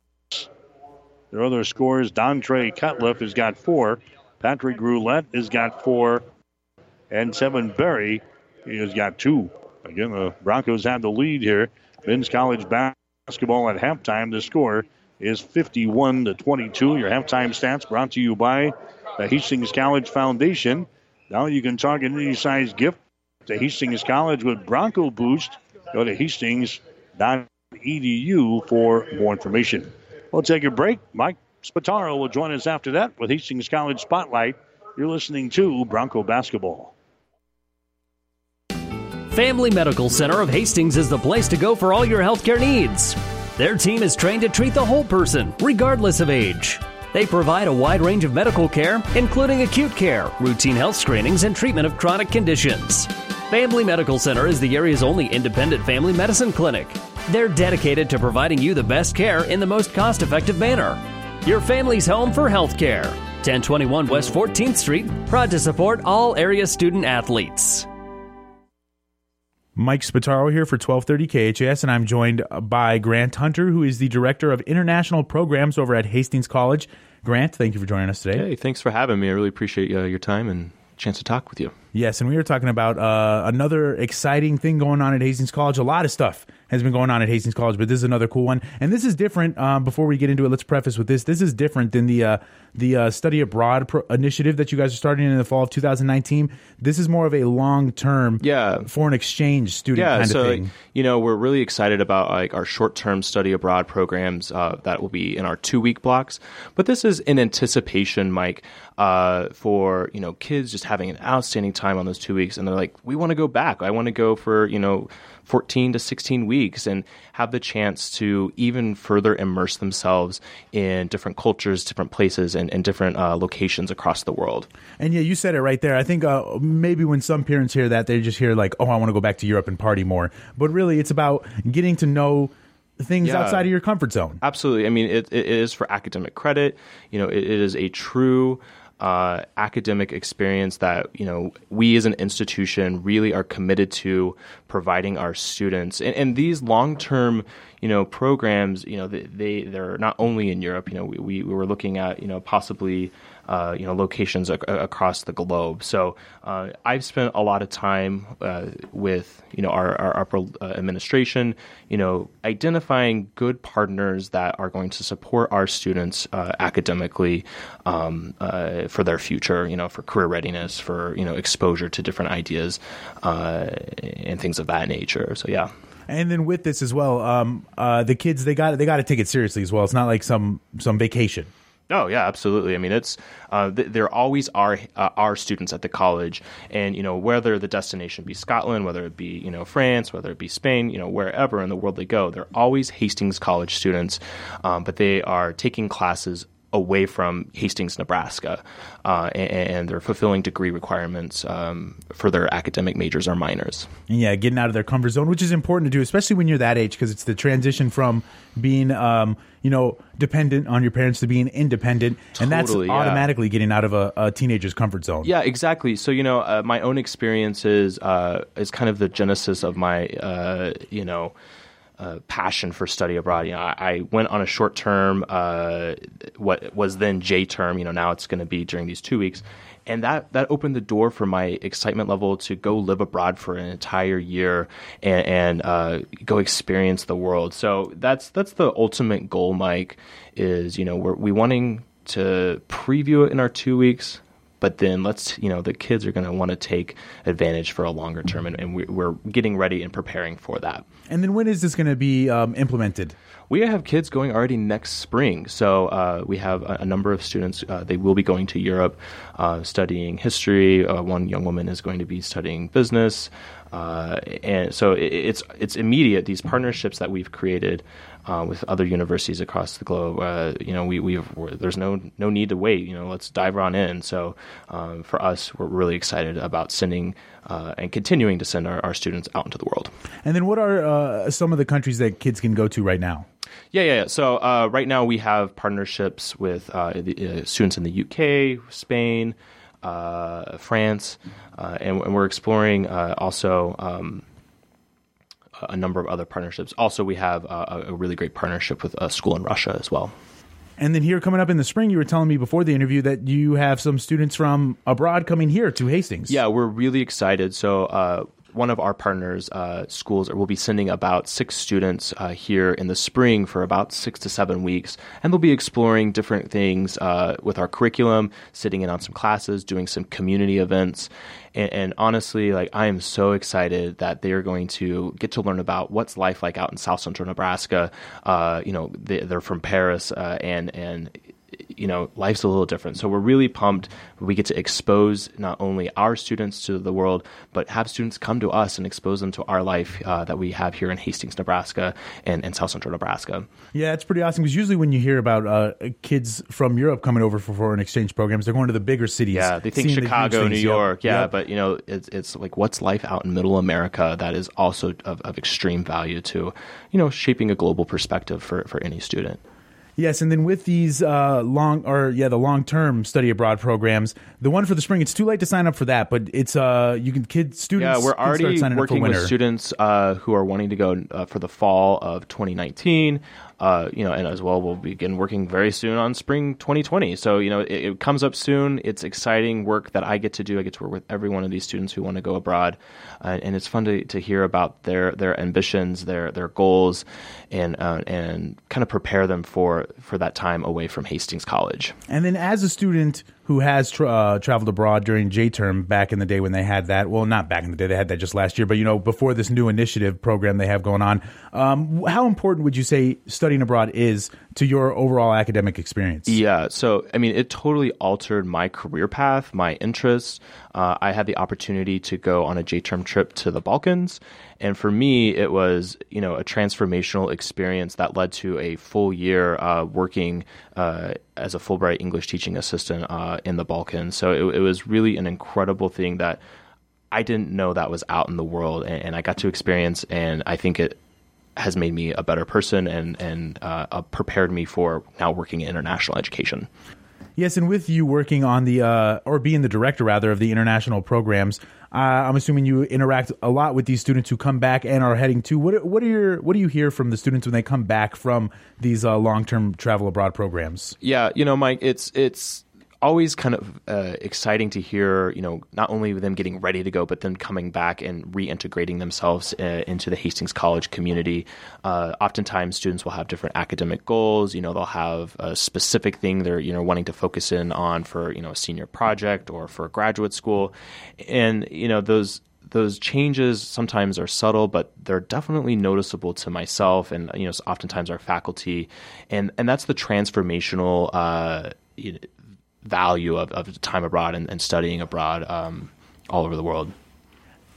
Their other scores, Dontre Cutliff has got four. Patrick Roulette has got four. And Tevin Berry, he has got two. Again, the Broncos have the lead here. Men's college basketball at halftime. The score is 51 to 22. Your halftime stats brought to you by the Hastings College Foundation. Now you can target any size gift to Hastings College with Bronco Boost. Go to hastings.edu for more information. We'll take a break. Mike Spataro will join us after that with Hastings College Spotlight. You're listening to Bronco Basketball. Family Medical Center of Hastings is the place to go for all your healthcare needs. Their team is trained to treat the whole person, regardless of age. They provide a wide range of medical care, including acute care, routine health screenings, and treatment of chronic conditions. Family Medical Center is the area's only independent family medicine clinic. They're dedicated to providing you the best care in the most cost effective manner. Your family's home for health care. 1021 West 14th Street, proud to support all area student athletes. Mike Spataro here for 1230 KHAS, and I'm joined by Grant Hunter, who is the Director of International Programs over at Hastings College. Grant, thank you for joining us today. Hey, thanks for having me. I really appreciate uh, your time and chance to talk with you. Yes, and we were talking about uh, another exciting thing going on at Hastings College. A lot of stuff has been going on at Hastings College, but this is another cool one. And this is different. Um, before we get into it, let's preface with this: this is different than the uh, the uh, study abroad pro- initiative that you guys are starting in the fall of 2019. This is more of a long term, yeah, foreign exchange student yeah, kind so, of thing. Like, you know, we're really excited about like our short term study abroad programs uh, that will be in our two week blocks. But this is in anticipation, Mike, uh, for you know kids just having an outstanding time on those two weeks, and they're like, we want to go back. I want to go for you know 14 to 16 weeks and have the chance to even further immerse themselves in different cultures, different places, and, and different uh, locations across the world. And yeah, you said it right there. I think uh, maybe when some parents hear that, they just hear like, "Oh, I want to go back to Europe and party more." But really, it's about getting to know things Yeah. outside of your comfort zone. Absolutely. I mean, it, it is for academic credit. You know, it, it is a true uh, academic experience that you know we as an institution really are committed to providing our students. And, and these long-term, you know, programs, you know, they, they they're not only in Europe. You know, we, we were looking at you know possibly. Uh, you know locations ac- across the globe. So uh, I've spent a lot of time uh, with you know our, our upper uh, administration, you know identifying good partners that are going to support our students uh, academically um, for their future. You know for career readiness, for you know exposure to different ideas and things of that nature. So yeah. And then with this as well, um, uh, the kids they got they got to take it seriously as well. It's not like some some vacation. Oh yeah, absolutely. I mean, it's uh, th- there always are uh, are students at the college, and you know whether the destination be Scotland, whether it be you know France, whether it be Spain, you know wherever in the world they go, they're always Hastings College students, um, but they are taking classes away from Hastings, Nebraska, uh, and, and they're fulfilling degree requirements um, for their academic majors or minors. And yeah, getting out of their comfort zone, which is important to do, especially when you're that age, because it's the transition from being, um, you know, dependent on your parents to being independent, and that's yeah. automatically getting out of a, a teenager's comfort zone. Yeah, exactly. So you know, uh, my own experiences uh, is kind of the genesis of my uh, you know. Uh, passion for study abroad. You know, I, I went on a short term, uh, what was then J term. You know, now it's going to be during these two weeks, and that that opened the door for my excitement level to go live abroad for an entire year and, and uh, go experience the world. So that's that's the ultimate goal, Mike. Is you know we're we wanting to preview it in our two weeks, but then let's you know the kids are going to want to take advantage for a longer term, and, and we, we're getting ready and preparing for that. And then when is this going to be um, implemented? We have kids going already next spring. So uh, we have a, a number of students. Uh, they will be going to Europe, uh, studying history. Uh, one young woman is going to be studying business, uh, and so it, it's it's immediate. These partnerships that we've created. Uh, with other universities across the globe, uh, you know, we we've there's no no need to wait. You know, let's dive on in. So, um, for us, we're really excited about sending uh, and continuing to send our, our students out into the world. And then what are uh, some of the countries that kids can go to right now? Yeah, yeah. yeah. So uh, right now we have partnerships with uh, the, uh, students in the UK, Spain, uh, France, uh, and, and we're exploring uh, also um, a number of other partnerships. Also, we have uh, a really great partnership with a school in Russia as well. And then here coming up in the spring, you were telling me before the interview that you have some students from abroad coming here to Hastings. Yeah, we're really excited. So, uh, one of our partners uh, schools will be sending about six students uh, here in the spring for about six to seven weeks, and they'll be exploring different things uh, with our curriculum, sitting in on some classes, doing some community events. And, and honestly, like I am so excited that they are going to get to learn about what's life like out in South Central Nebraska. Uh, you know, they, they're from Paris, uh, and and you know, life's a little different. So we're really pumped. We get to expose not only our students to the world, but have students come to us and expose them to our life uh, that we have here in Hastings, Nebraska, and, and South Central Nebraska. Yeah, it's pretty awesome because usually when you hear about uh, kids from Europe coming over for foreign exchange programs, they're going to the bigger cities. Yeah, they think seeing the Chicago, New things. Yep. York. Yeah, Yep. but you know, it's it's like what's life out in Middle America that is also of, of extreme value to, you know, shaping a global perspective for for any student. Yes, and then with these uh, long or yeah, the long term study abroad programs, the one for the spring, it's too late to sign up for that, but it's uh you can kids students Yeah, we're can start already signing up for working with students uh, who are wanting to go uh, for the fall of 2019. Uh, you know, and as well, we'll begin working very soon on spring 2020. So, you know, it, it, comes up soon. It's exciting work that I get to do. I get to work with every one of these students who want to go abroad, uh, and it's fun to, to hear about their their ambitions, their their goals, and uh, and kind of prepare them for for that time away from Hastings College. And then, as a student who has tra- uh, traveled abroad during J term back in the day when they had that. Well, not back in the day; they had that just last year. But you know, before this new initiative program they have going on, um, how important would you say studying abroad is to your overall academic experience? Yeah, so I mean, it totally altered my career path, my interests. Uh, I had the opportunity to go on a J term trip to the Balkans, and for me, it was you know a transformational experience that led to a full year uh, working uh, as a Fulbright English teaching assistant uh, in the Balkans. So it, it, was really an incredible thing that I didn't know that was out in the world, and, and I got to experience, and I think it has made me a better person and and uh, uh, prepared me for now working in international education. Yes, and with you working on the uh, or being the director rather of the international programs, uh, I'm assuming you interact a lot with these students who come back and are heading to. What what are your what do you hear from the students when they come back from these uh, long term travel abroad programs? Yeah, you know, Mike, it's it's always kind of uh, exciting to hear, you know, not only them getting ready to go, but then coming back and reintegrating themselves uh, into the Hastings College community. Uh, oftentimes, students will have different academic goals. You know, they'll have a specific thing they're you know wanting to focus in on for you know a senior project or for graduate school, and you know those those changes sometimes are subtle, but they're definitely noticeable to myself and you know oftentimes our faculty, and and that's the transformational uh, value of, of time abroad and, and studying abroad um, all over the world.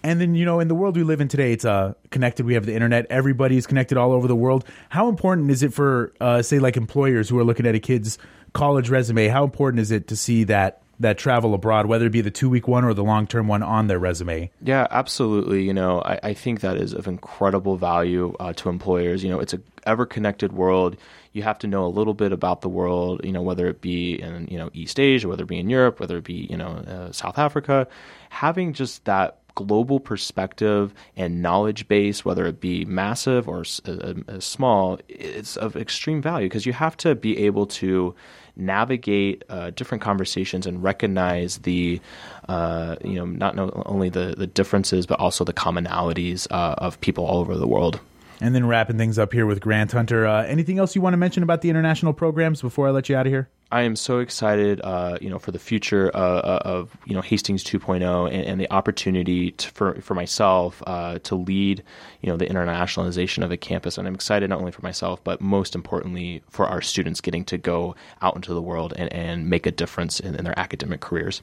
And then, you know, in the world we live in today, it's uh, connected. We have the internet. Everybody is connected all over the world. How important is it for, uh, say, like employers who are looking at a kid's college resume? How important is it to see that that travel abroad, whether it be the two week one or the long term one, on their resume? Yeah, absolutely. You know, I, I think that is of incredible value uh, to employers. You know, it's a ever connected world you have to know a little bit about the world, you know, whether it be in, you know, East Asia, whether it be in Europe, whether it be, you know, uh, South Africa, having just that global perspective and knowledge base, whether it be massive or uh, uh, small, it's of extreme value because you have to be able to navigate uh, different conversations and recognize the, uh, you know, not only the, the differences but also the commonalities uh, of people all over the world. And then wrapping things up here with Grant Hunter. Uh, anything else you want to mention about the international programs before I let you out of here? I am so excited, uh, you know, for the future uh, uh of you know Hastings 2.0 and, and the opportunity to, for for myself uh, to lead, you know, the internationalization of a campus. And I'm excited not only for myself, but most importantly for our students getting to go out into the world and, and make a difference in, in their academic careers.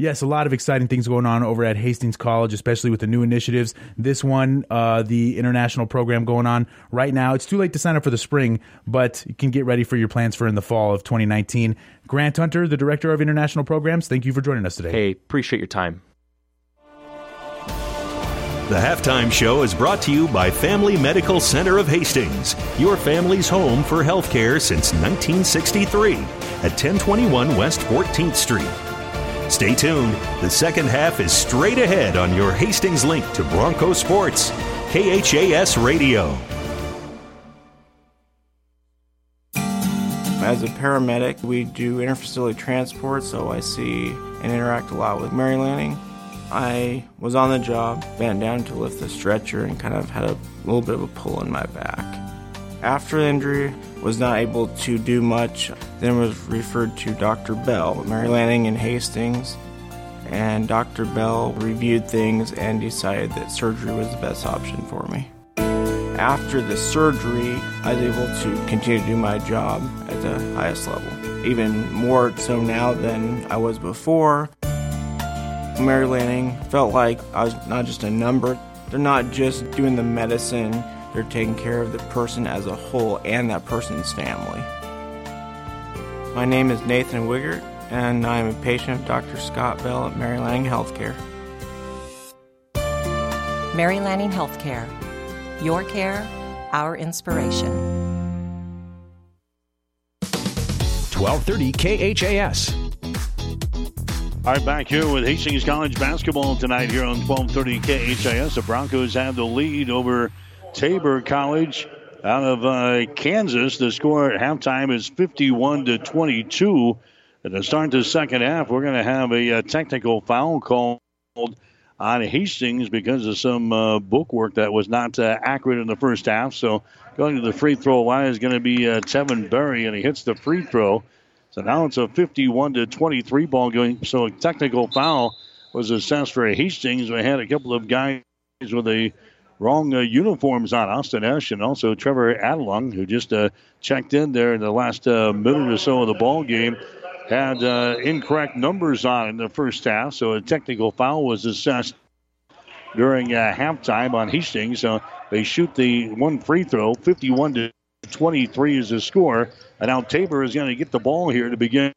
Yes, a lot of exciting things going on over at Hastings College, especially with the new initiatives. This one, uh, the international program going on right now. It's too late to sign up for the spring, but you can get ready for your plans for in the fall of 2019. Grant Hunter, the Director of International Programs, thank you for joining us today. Hey, appreciate your time. The halftime show is brought to you by Family Medical Center of Hastings, your family's home for healthcare since 1963 at 1021 West 14th Street. Stay tuned. The second half is straight ahead on your Hastings link to Bronco Sports, KHAS Radio. As a paramedic, we do interfacility transport, so I see and interact a lot with Mary Lanning. I was on the job, bent down to lift the stretcher, and kind of had a little bit of a pull in my back. After the injury, was not able to do much, then was referred to Dr. Bell, Mary Lanning in Hastings, and Dr. Bell reviewed things and decided that surgery was the best option for me. After the surgery, I was able to continue to do my job at the highest level, even more so now than I was before. Mary Lanning felt like I was not just a number. They're not just doing the medicine they're taking care of the person as a whole and that person's family. My name is Nathan Wiggert, and I am a patient of Dr. Scott Bell at Mary Lanning Healthcare. Mary Lanning Healthcare. Your care, our inspiration. 1230 KHAS. All right, back here with Hastings College basketball tonight here on 1230 KHAS. The Broncos have the lead over Tabor College out of uh, Kansas. The score at halftime is 51 to 22. At the start the second half, we're going to have a, a, uh, technical foul called on Hastings because of some uh, bookwork that was not uh, accurate in the first half. So going to the free throw line is going to be uh, Tevin Berry, and he hits the free throw. So now it's a 51 to 23 ball going. So a technical foul was assessed for Hastings. We had a couple of guys with a wrong uh, uniforms on Austin Esch and also Trevor Adelung, who just uh, checked in there in the last uh, minute or so of the ball game, had uh, incorrect numbers on in the first half. So a technical foul was assessed during uh, halftime on Hastings. So they shoot the one free throw, 51 to 23 is the score. And now Tabor is going to get the ball here to begin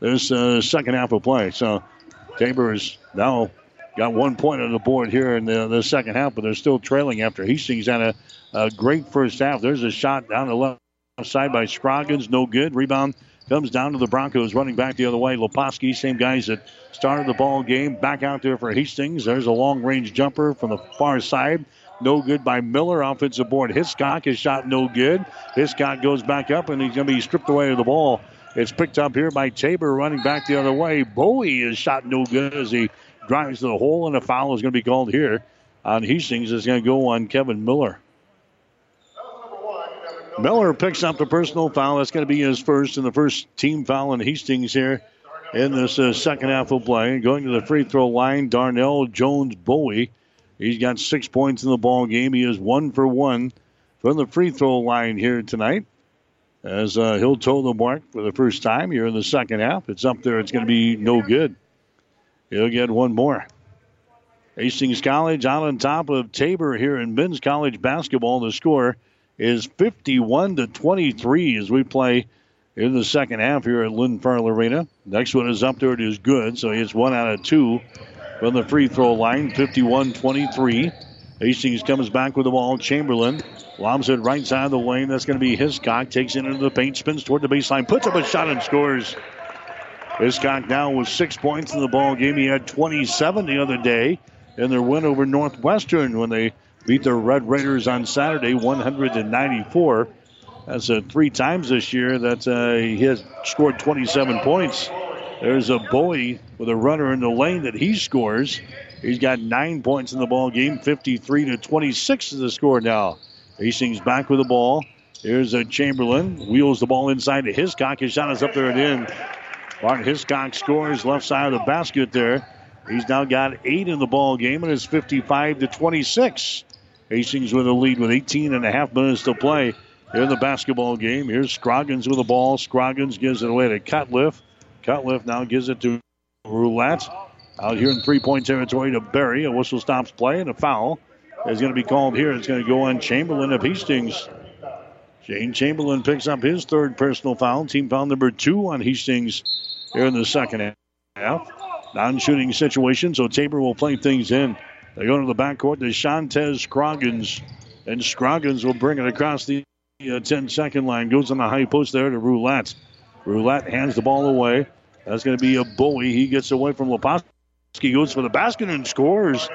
this uh, second half of play. So Tabor is now got one point on the board here in the, the second half, but they're still trailing after Hastings had a, a great first half. There's a shot down the left side by Scroggins, no good. Rebound comes down to the Broncos, running back the other way. Leposki, same guys that started the ball game, back out there for Hastings. There's a long range jumper from the far side. No good by Miller. Offensive board. Hiscock is shot no good. Hiscock goes back up and he's going to be stripped away of the ball. It's picked up here by Tabor running back the other way. Bowie is shot no good as he drives to the hole, and a foul is going to be called here on Hastings. Is going to go on Kevin Miller. Miller picks up the personal foul. That's going to be his first and the first team foul on Hastings here in this uh, second half of play. Going to the free throw line, Darnell Jones Bowie. He's got six points in the ball game. He is one for one from the free throw line here tonight. As uh, he'll toe the mark for the first time here in the second half. It's up there. It's going to be no good. He'll get one more. Hastings College out on top of Tabor here in men's college basketball. The score is 51 to 23 as we play in the second half here at Lynn Farrell Arena. Next one is up there. It is good. So it's one out of two from the free throw line, 51 23. Hastings comes back with the ball. Chamberlain lobs it right side of the lane. That's going to be Hiscock. Takes it into the paint, spins toward the baseline, puts up a shot and scores. Hiscock now with six points in the ball game. He had 27 the other day in their win over Northwestern when they beat the Red Raiders on Saturday, 194. That's uh, three times this year that uh, he has scored 27 points. There's a Bowie with a runner in the lane that he scores. He's got nine points in the ball game, 53 to 26 is the score now. Hastings back with the ball. Here's a Chamberlain wheels the ball inside to Hiscock. His shot is up there and in. Martin Hiscock scores left side of the basket there. He's now got eight in the ball game, and it's 55 to 26. Hastings with a lead with 18 and a half minutes to play in the basketball game. Here's Scroggins with the ball. Scroggins gives it away to Cutliff. Cutliff now gives it to Roulette. Out here in three point territory to Berry. A whistle stops play, and a foul is going to be called here. It's going to go on Chamberlain of Hastings. Shane Chamberlain picks up his third personal foul. Team foul number two on Hastings here in the second half. Non shooting situation, so Tabor will play things in. They go to the backcourt to Shantez Scroggins. And Scroggins will bring it across the uh, 10 second line. Goes on the high post there to Roulette. Roulette hands the ball away. That's going to be a Bowie. He gets away from Leposki. Goes for the basket and scores.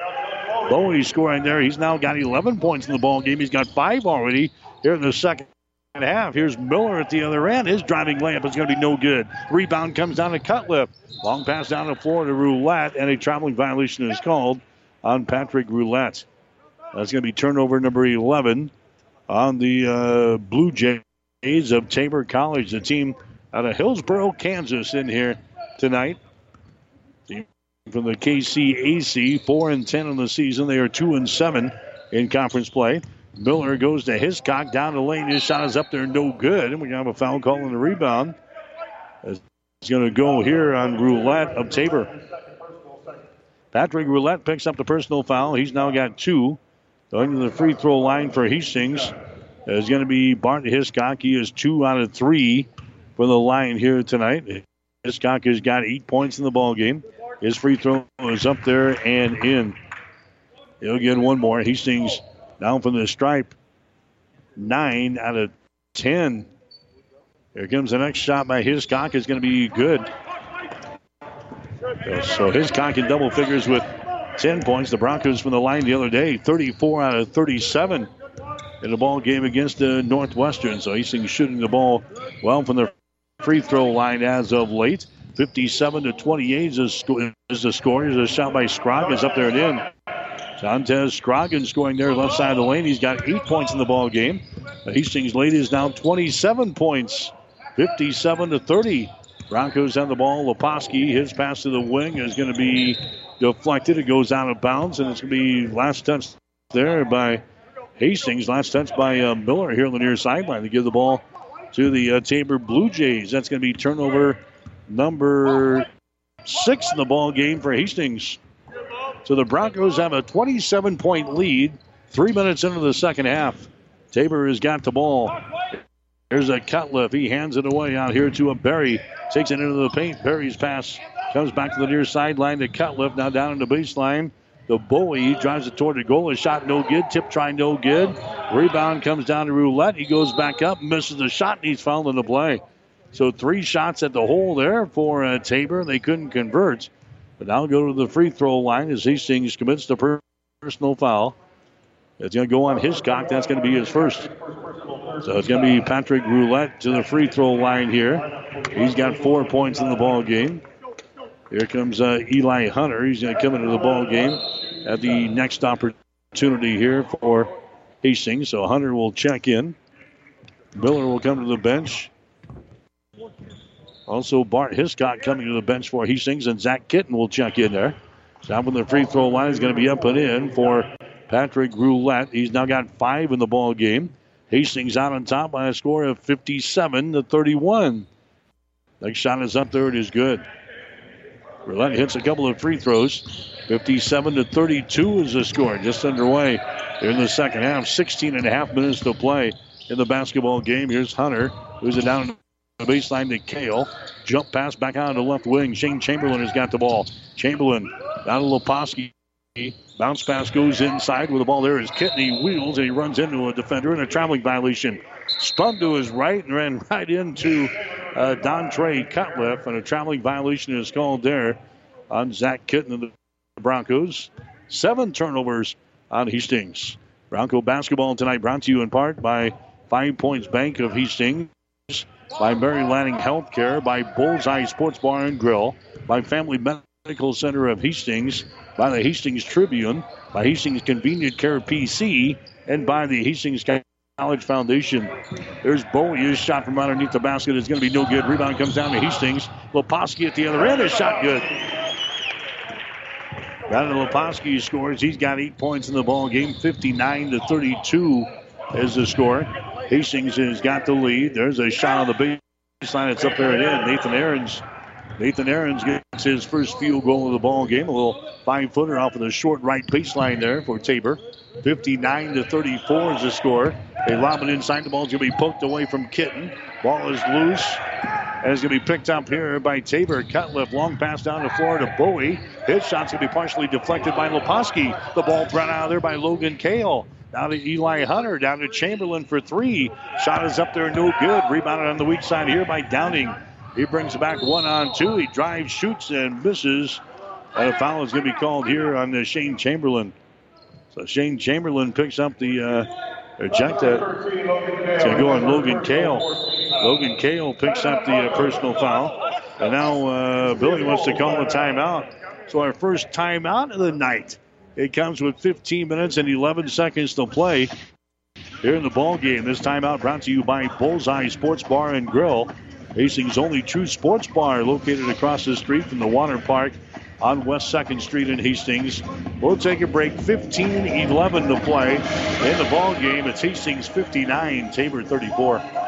Bowie scoring there. He's now got 11 points in the ball game. He's got five already here in the second half. Here's Miller at the other end. His driving layup is going to be no good. Rebound comes down to Cutliff. Long pass down the floor to Roulette, and a traveling violation is called on Patrick Roulette. That's going to be turnover number 11 on the uh, Blue Jays of Tabor College, the team out of Hillsboro, Kansas, in here tonight. Team from the KCAC, 4 and 10 in the season. They are 2 and 7 in conference play. Miller goes to Hiscock down the lane. His shot is up there, no good. And we have a foul call on the rebound. It's going to go here on Roulette of Tabor. Patrick Roulette picks up the personal foul. He's now got two. Going to the free throw line for Hastings is going to be Bart Hiscock. He is two out of three for the line here tonight. Hiscock has got eight points in the ball game. His free throw is up there and in. He'll get one more. Hastings down from the stripe. Nine out of ten. Here comes the next shot by Hiscock. Is going to be good. So Hiscock in double figures with 10 points. The Broncos from the line the other day, 34 out of 37 in the ball game against the Northwestern. So Hastings shooting the ball well from the free throw line as of late. 57 to 28 is, the score. There's a shot by Scroggins up there and in. Montez Scroggins scoring there left side of the lane. He's got eight points in the ball game. The Hastings lady is now 27 points, 57 to 30. Broncos have the ball. Leposki, his pass to the wing is going to be deflected. It goes out of bounds, and it's going to be last touch there by Hastings. Last touch by uh, Miller here on the near sideline to give the ball to the uh, Tabor Blue Jays. That's going to be turnover number six in the ball game for Hastings. So the Broncos have a 27 point lead, three minutes into the second half. Tabor has got the ball. There's a Cutliff. He hands it away out here to a Berry. Takes it into the paint. Berry's pass comes back to the near sideline to Cutliff. Now down in the baseline. The Bowie drives it toward the goal. A shot no good. Tip try no good. Rebound comes down to Roulette. He goes back up, misses the shot, and he's fouled in the play. So three shots at the hole there for uh, Tabor. They couldn't convert. But now go to the free throw line as Hastings commits the personal foul. It's going to go on Hiscock. That's going to be his first. So it's going to be Patrick Roulette to the free throw line here. He's got four points in the ball game. Here comes uh, Eli Hunter. He's going to come into the ball game at the next opportunity here for Hastings. So Hunter will check in. Miller will come to the bench. Also, Bart Hiscock coming to the bench for Hastings, and Zach Kitten will check in there. Down from the free throw line is going to be up and in for Patrick Roulette. He's now got five in the ball game. Hastings out on top by a score of 57 to 31. Next shot is up there. It is good. Roulette hits a couple of free throws. 57 to 32 is the score. Just underway in the second half. 16 and a half minutes to play in the basketball game. Here's Hunter, who's down the baseline to Kale. Jump pass back out the left wing. Shane Chamberlain has got the ball. Chamberlain down to Leposki. Bounce pass goes inside with the ball there is Kitney wheels and he runs into a defender in a traveling violation. Spun to his right and ran right into uh, Dontre Cutliff, and a traveling violation is called there on Zach Kitten of the Broncos. Seven turnovers on Hastings. Bronco basketball tonight brought to you in part by Five Points Bank of Hastings, by Mary Lanning Healthcare, by Bullseye Sports Bar and Grill, by Family Medical Center of Hastings, by the Hastings Tribune, by Hastings Convenient Care PC, and by the Hastings College Foundation. There's Bowie. His shot from underneath the basket is going to be no good. Rebound comes down to Hastings. Leposki at the other end. His shot good. Brandon Leposki scores. He's got eight points in the ball game. 59 to 32 is the score. Hastings has got the lead. There's a shot on the baseline. It's up there and in. Nathan Aarons Nathan Aarons gets his first field goal of the ball game. A little five footer off of the short right baseline there for Tabor. 59 to 34 is the score. They lob it inside. The ball's going to be poked away from Kitten. Ball is loose. And it's going to be picked up here by Tabor. Cutliff. Long pass down the floor to Bowie. His shot's going to be partially deflected by Leposki. The ball brought out of there by Logan Kale. Down to Eli Hunter. Down to Chamberlain for three. Shot is up there, no good. Rebounded on the weak side here by Downing. He brings it back one on two. He drives, shoots, and misses. And a foul is going to be called here on the Shane Chamberlain. So Shane Chamberlain picks up the uh, ejecta. To go on Logan Kale. Logan Kale picks up the uh, personal foul. And now uh, Billy wants to call a timeout. So our first timeout of the night. It comes with 15 minutes and 11 seconds to play here in the ball game. This timeout brought to you by Bullseye Sports Bar and Grill. Hastings' only true sports bar located across the street from the water park on West 2nd Street in Hastings. We'll take a break. 15 11 to play in the ball game. It's Hastings 59, Tabor 34.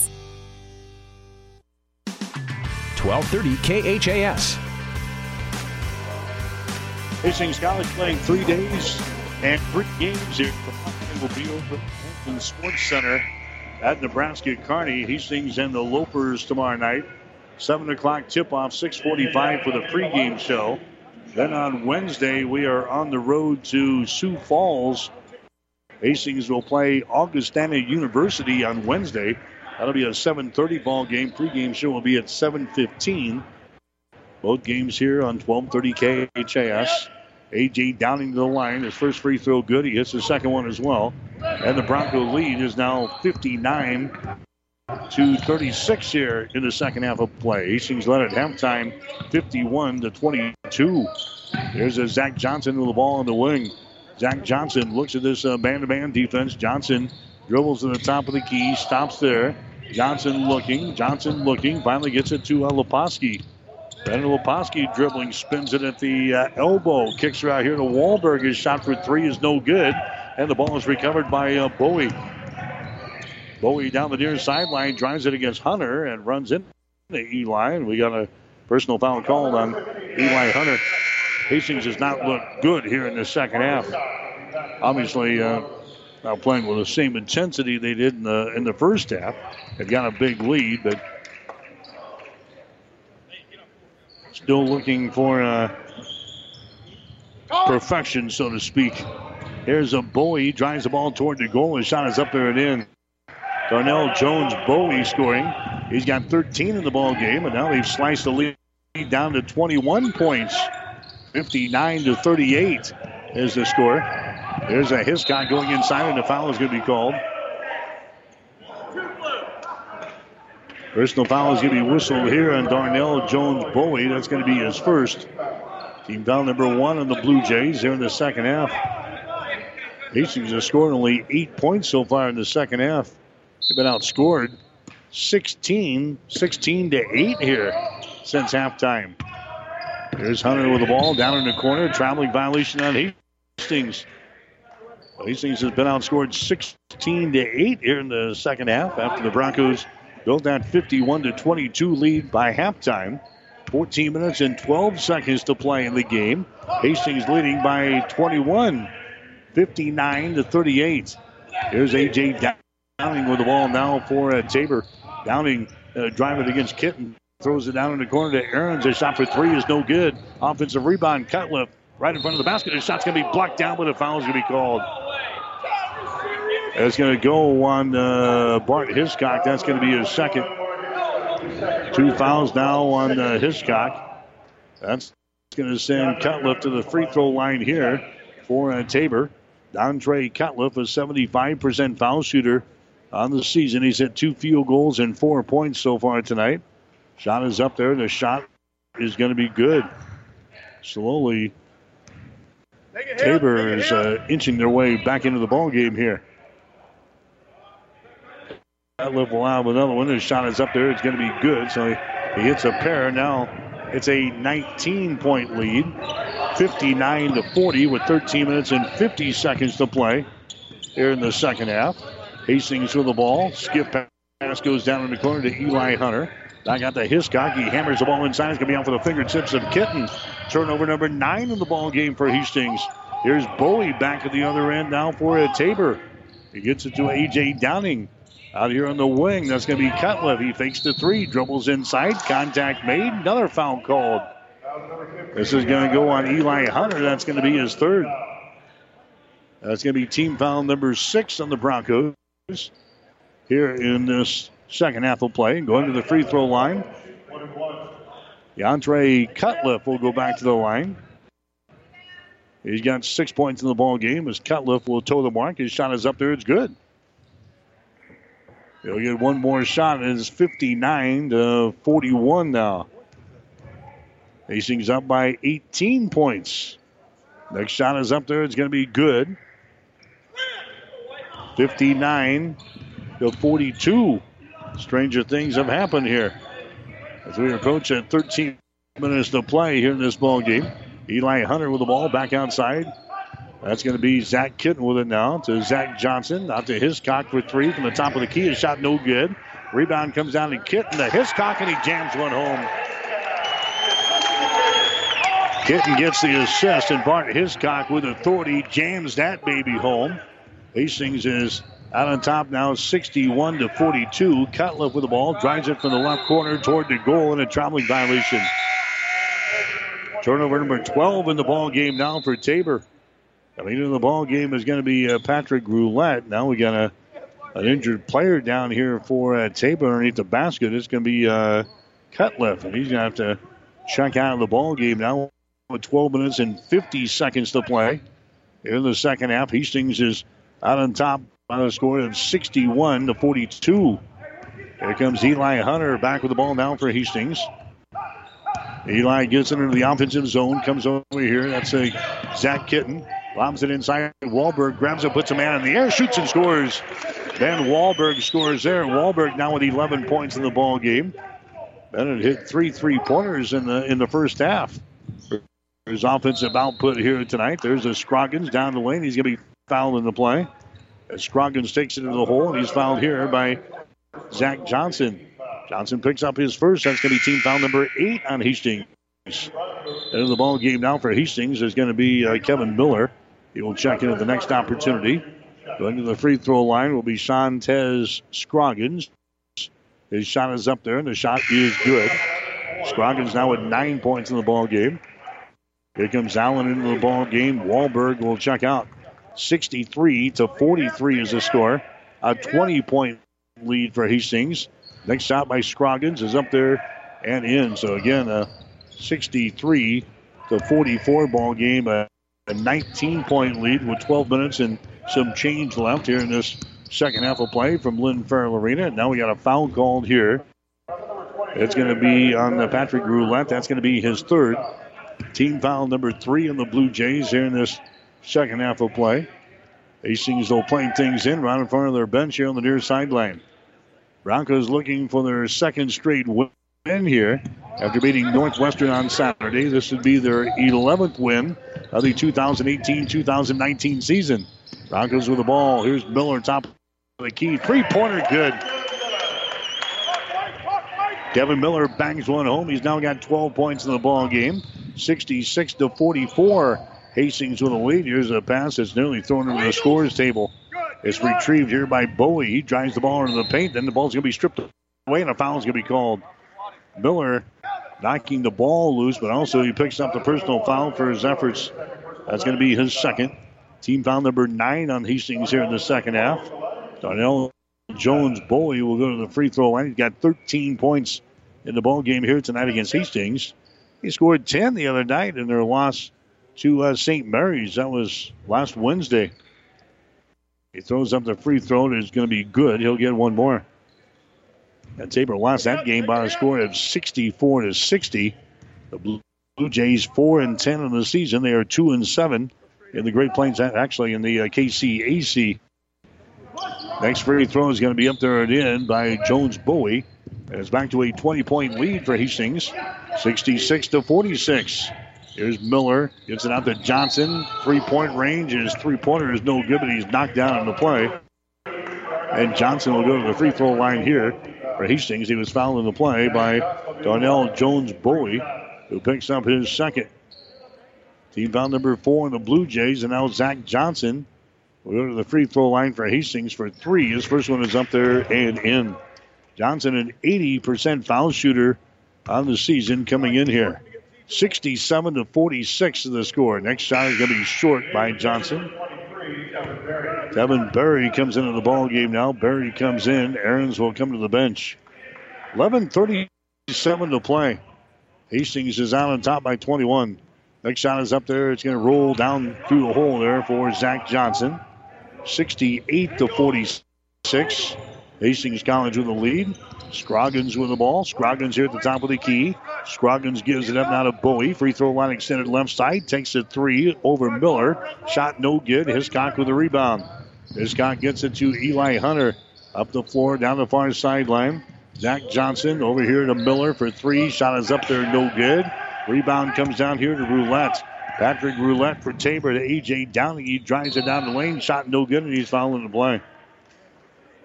1230 KHAS. Hastings College playing three days and three games here. The will be over Sports Center at Nebraska Kearney. Hastings and the Lopers tomorrow night. 7 o'clock tip-off, 645 for the pregame show. Then on Wednesday, we are on the road to Sioux Falls. Hastings will play Augustana University on Wednesday. That'll be a 7:30 ball game. Pregame show will be at 7:15. Both games here on 1230 KHAS. AJ Downing to the line. His first free throw good. He hits the second one as well. And the Bronco lead is now 59 to 36 here in the second half of play. Hastings led at halftime 51 to 22. There's a Zach Johnson with the ball on the wing. Zach Johnson looks at this man to man defense. Johnson dribbles to the top of the key, stops there. Johnson looking, Johnson looking, finally gets it to uh. Ben Leposki dribbling, spins it at the uh, elbow, kicks her out here to Wahlberg. His shot for three is no good, and the ball is recovered by uh, Bowie. Bowie down the near sideline, drives it against Hunter and runs into Eli. And we got a personal foul called on Eli Hunter. Hastings has not looked good here in the second half. Obviously, uh, not playing with the same intensity they did in the in the first half. They've got a big lead, but still looking for uh, perfection, so to speak. Here's a Bowie, drives the ball toward the goal. His shot is up there and in. Darnell Jones Bowie scoring. He's got 13 in the ball game, and now they've sliced the lead down to 21 points. 59 to 38 is the score. There's a Hiscock going inside, and the foul is going to be called. Personal foul is going to be whistled here on Darnell Jones Bowie. That's going to be his first. Team foul number one on the Blue Jays here in the second half. Hastings has scored only eight points so far in the second half. They've been outscored 16, 16 to 8 here since halftime. Here's Hunter with the ball down in the corner. Traveling violation on Hastings. Hastings has been outscored 16 to 8 here in the second half after the Broncos built that 51 to 22 lead by halftime. 14 minutes and 12 seconds to play in the game. Hastings leading by 21, 59 to 38. Here's AJ Downing with the ball now for uh, Tabor. Downing uh, driving against Kitten. Throws it down in the corner to Aarons. A shot for three is no good. Offensive rebound, Cutliff right in front of the basket. His shot's going to be blocked down, but a foul is going to be called. It's going to go on uh, Bart Hiscock. That's going to be his second. Two fouls now on uh, Hiscock. That's going to send Cutliff to the free throw line here for uh, Tabor. Dontre Cutliff, a 75% foul shooter on the season. He's hit two field goals and four points so far tonight. Shot is up there. The shot is going to be good. Slowly, Tabor is uh, inching their way back into the ball game here. That left will have another one. His shot is up there. It's going to be good. So he hits a pair. Now it's a 19 point lead, 59 to 40, with 13 minutes and 50 seconds to play here in the second half. Hastings with the ball. Skip pass goes down in the corner to Eli Hunter. Back out to Hiscock. He hammers the ball inside. It's going to be off for the fingertips of Kitten. Turnover number nine in the ball game for Hastings. Here's Bowie back at the other end now for a Tabor. He gets it to A.J. Downing. Out here on the wing, that's going to be Cutliff. He fakes the three, dribbles inside, contact made, another foul called. This is going to go on Eli Hunter. That's going to be his third. That's going to be team foul number six on the Broncos here in this second half of play. Going to the free throw line. DeAndre Cutliff will go back to the line. He's got six points in the ball game as Cutliff will toe the mark. His shot is up there. It's good. He'll get one more shot. It is 59 to 41 now. Hastings up by 18 points. Next shot is up there. It's going to be good. 59 to 42. Stranger things have happened here. As we approach at 13 minutes to play here in this ball game. Eli Hunter with the ball back outside. That's going to be Zach Kitten with it now to Zach Johnson. Out to Hiscock for three from the top of the key. His shot no good. Rebound comes down to Kitten to Hiscock and he jams one home. Kitten gets the assist and Bart Hiscock with authority jams that baby home. Hastings is Out on top now, 61 to 42. Cutliff with the ball, drives it from the left corner toward the goal, and a traveling violation. Turnover number 12 in the ball game now for Tabor. Coming into the ball game is going to be uh, Patrick Roulette. Now we got a an injured player down here for uh, Tabor underneath the basket. It's going to be uh, Cutliff, and he's going to have to check out of the ball game now with 12 minutes and 50 seconds to play. In the second half, Hastings is out on top by the score of 61 to 42. Here comes Eli Hunter back with the ball now for Hastings. Eli gets into the offensive zone, comes over here. That's a Zach Kitten. Lobs it inside. Wahlberg grabs it, puts a man in the air, shoots and scores. Ben Wahlberg scores there. Wahlberg now with 11 points in the ball game. Bennett hit three three pointers in the in the first half. His offensive output here tonight. There's a Scroggins down the lane. He's going to be fouled in the play. As Scroggins takes it into the hole, and he's fouled here by Zach Johnson. Johnson picks up his first. That's going to be team foul number eight on Hastings. In the ball game now for Hastings is going to be uh, Kevin Miller. He will check in at the next opportunity. Going to the free throw line will be Shantez Scroggins. His shot is up there, and the shot is good. Scroggins now with nine points in the ball game. Here comes Allen into the ball game. Wahlberg will check out. 63 to 43 is the score. A 20 point lead for Hastings. Next shot by Scroggins is up there and in. So again, a 63 to 44 ball game. A 19 point lead with 12 minutes and some change left here in this second half of play from Lynn Farrell Arena. Now we got a foul called here. It's going to be on the Patrick Roulette. That's going to be his third. Team foul number three on the Blue Jays here in this second half of play. Hastings, though, playing things in right in front of their bench here on the near sideline. Broncos looking for their second straight win here after beating Northwestern on Saturday. This would be their 11th win of the 2018 2019 season. Broncos with the ball. Here's Miller, top of the key. Three pointer, good. Kevin Miller bangs one home. He's now got 12 points in the ball game. 66 to 44. Hastings with a lead. Here's a pass that's nearly thrown into the scores table. It's retrieved here by Bowie. He drives the ball into the paint. Then the ball's going to be stripped away, and a foul's going to be called. Miller knocking the ball loose, but also he picks up the personal foul for his efforts. That's going to be his second. Team foul number nine on Hastings here in the second half. Darnell Jones Bowie will go to the free throw line. He's got 13 points in the ball game here tonight against Hastings. He scored 10 the other night in their loss to uh, St. Mary's. That was last Wednesday. He throws up the free throw and it's going to be good. He'll get one more. And Tabor lost that game by a score of 64 to 60. The Blue Jays 4 and 10 in the season. They are 2 and 7 in the Great Plains, actually in the uh, KCAC. Next free throw is going to be up there and in by Jones Bowie. And it's back to a 20 point lead for Hastings, 66 to 46. Here's Miller. Gets it out to Johnson. Three point range. His three pointer is no good, but he's knocked down on the play. And Johnson will go to the free throw line here for Hastings. He was fouled in the play by Darnell Jones Bowie, who picks up his second. Team foul number four in the Blue Jays, and now Zach Johnson will go to the free throw line for Hastings for three. His first one is up there and in. Johnson, an 80% foul shooter on the season, coming in here. 67 to 46 is the score. Next shot is going to be short by Johnson. Tevin Berry comes into the ball game now. Berry comes in. Aarons will come to the bench. 11:37 to play. Hastings is out on top by 21. Next shot is up there. It's going to roll down through the hole there for Zach Johnson. 68 to 46. Hastings College with the lead. Scroggins with the ball. Scroggins here at the top of the key. Scroggins gives it up now to Bowie. Free throw line extended left side. Takes a three over Miller. Shot no good. Hiscock with the rebound. Hiscock gets it to Eli Hunter. Up the floor, down the far sideline. Zach Johnson over here to Miller for three. Shot is up there, no good. Rebound comes down here to Roulette. Patrick Roulette for Tabor to A.J. Downing. He drives it down the lane. Shot no good, and he's fouling the play.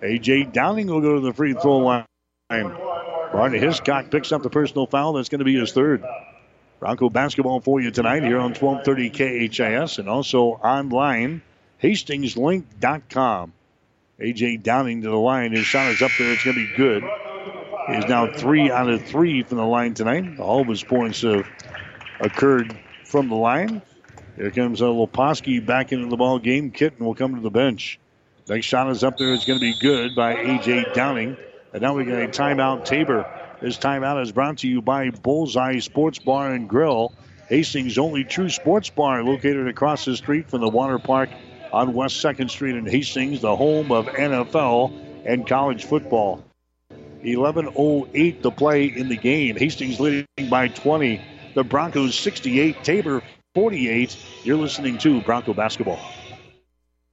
A.J. Downing will go to the free throw line. Barney Hiscock picks up the personal foul. That's going to be his third. Bronco basketball for you tonight here on 1230 KHAS and also online, hastingslink.com. A.J. Downing to the line. His shot is up there. It's going to be good. He's now three out of three from the line tonight. All of his points have occurred from the line. Here comes uh, Leposki back into the ball game. Kitten will come to the bench. Next shot is up there. It's going to be good by A.J. Downing. And now we got a timeout. Tabor. This timeout is brought to you by Bullseye Sports Bar and Grill. Hastings' only true sports bar located across the street from the water park on West 2nd Street in Hastings, the home of NFL and college football. 11.08 to play in the game. Hastings leading by 20. The Broncos 68, Tabor 48. You're listening to Bronco Basketball.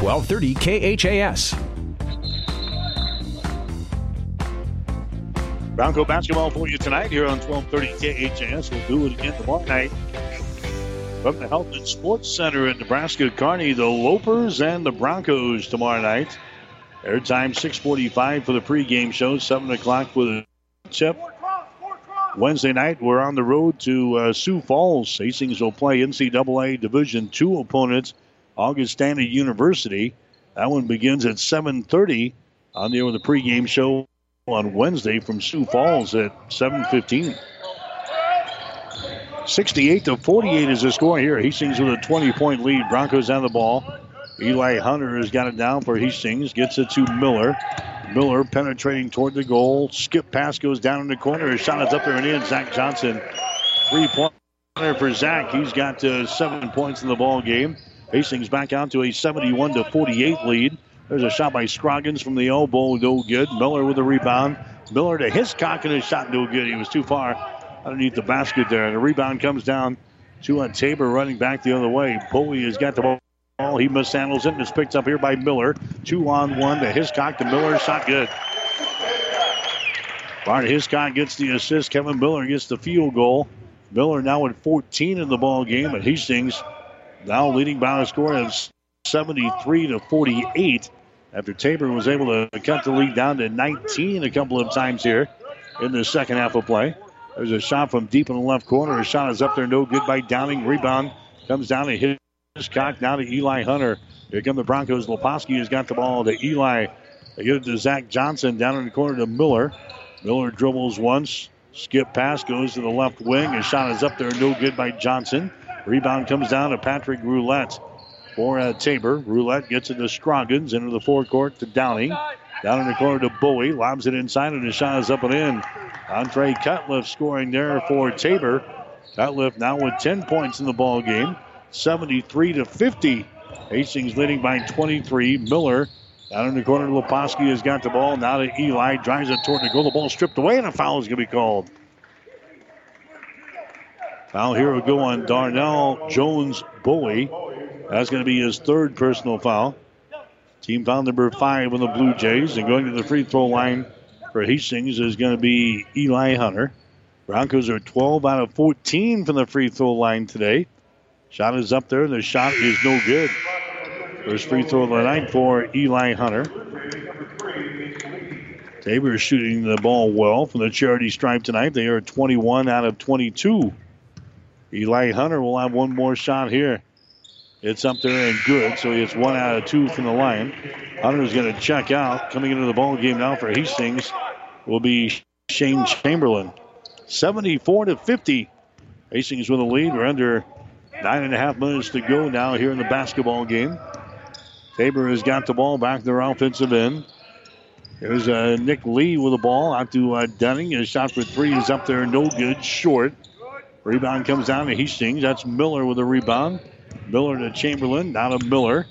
1230 KHAS. Bronco basketball for you tonight here on 1230 KHAS. We'll do it again tomorrow night from the Health and Sports Center in Nebraska. Kearney, the Lopers and the Broncos tomorrow night. Airtime 645 for the pregame show, 7 o'clock for the tip. Wednesday night, we're on the road to uh, Sioux Falls. Hastings will play NCAA Division II opponents Augustana University. That one begins at 7:30 on the the pregame show on Wednesday from Sioux Falls at 7:15. 68 to 48 is the score here. Hastings with a 20-point lead. Broncos on the ball. Eli Hunter has got it down for Hastings. Gets it to Miller. Miller penetrating toward the goal. Skip pass goes down in the corner. His shot is up there and in. Zach Johnson, three-pointer for Zach. He's got uh, seven points in the ball game. Hastings back out to a 71 to 48 lead. There's a shot by Scroggins from the elbow, no good. Miller with a rebound. Miller to Hiscock and his shot no good. He was too far underneath the basket there. And The rebound comes down to a Tabor running back the other way. Bowie has got the ball. He mishandles it and it's picked up here by Miller. Two on one to Hiscock. The Miller shot good. Bart Hiscock gets the assist. Kevin Miller gets the field goal. Miller now at 14 in the ball game, and Hastings now leading by a score of 73 to 48 after Tabor was able to cut the lead down to 19 a couple of times here in the second half of play. There's a shot from deep in the left corner. A shot is up there, no good by Downing. Rebound comes down to Hiscock, now to Eli Hunter. Here come the Broncos. Leposki has got the ball to Eli. They get it to Zach Johnson down in the corner to Miller. Miller dribbles once. Skip pass goes to the left wing. A shot is up there, no good by Johnson. Rebound comes down to Patrick Roulette for uh, Tabor. Roulette gets it to Scroggins into the forecourt to Downing. Down in the corner to Bowie. Lobs it inside, and the shot is up and in. Andre Cutliff scoring there for Tabor. Cutliff now with 10 points in the ball game. 73 to 50. Hastings leading by 23. Miller down in the corner. Leposki has got the ball. Now to Eli. Drives it toward the goal. The ball stripped away, and a foul is going to be called. Foul here will go on Darnell Jones Bowie. That's going to be his third personal foul. Team foul number five on the Blue Jays. And going to the free throw line for Hastings is going to be Eli Hunter. Broncos are 12 out of 14 from the free throw line today. Shot is up there. The shot is no good. First free throw of the night for Eli Hunter. Tabor is shooting the ball well from the charity stripe tonight. They are 21 out of 22. Eli Hunter will have one more shot here. It's up there and good, so it's one out of two from the line. Hunter's going to check out. Coming into the ball game now for Hastings will be Shane Chamberlain. 74 to 50. Hastings with a lead. We're under nine and a half minutes to go now here in the basketball game. Tabor has got the ball back their offensive end. There's uh, Nick Lee with the ball out to uh, Dunning. His shot for three is up there, no good, short. Rebound comes down to Hastings. That's Miller with a rebound. Miller to Chamberlain. Now to Miller.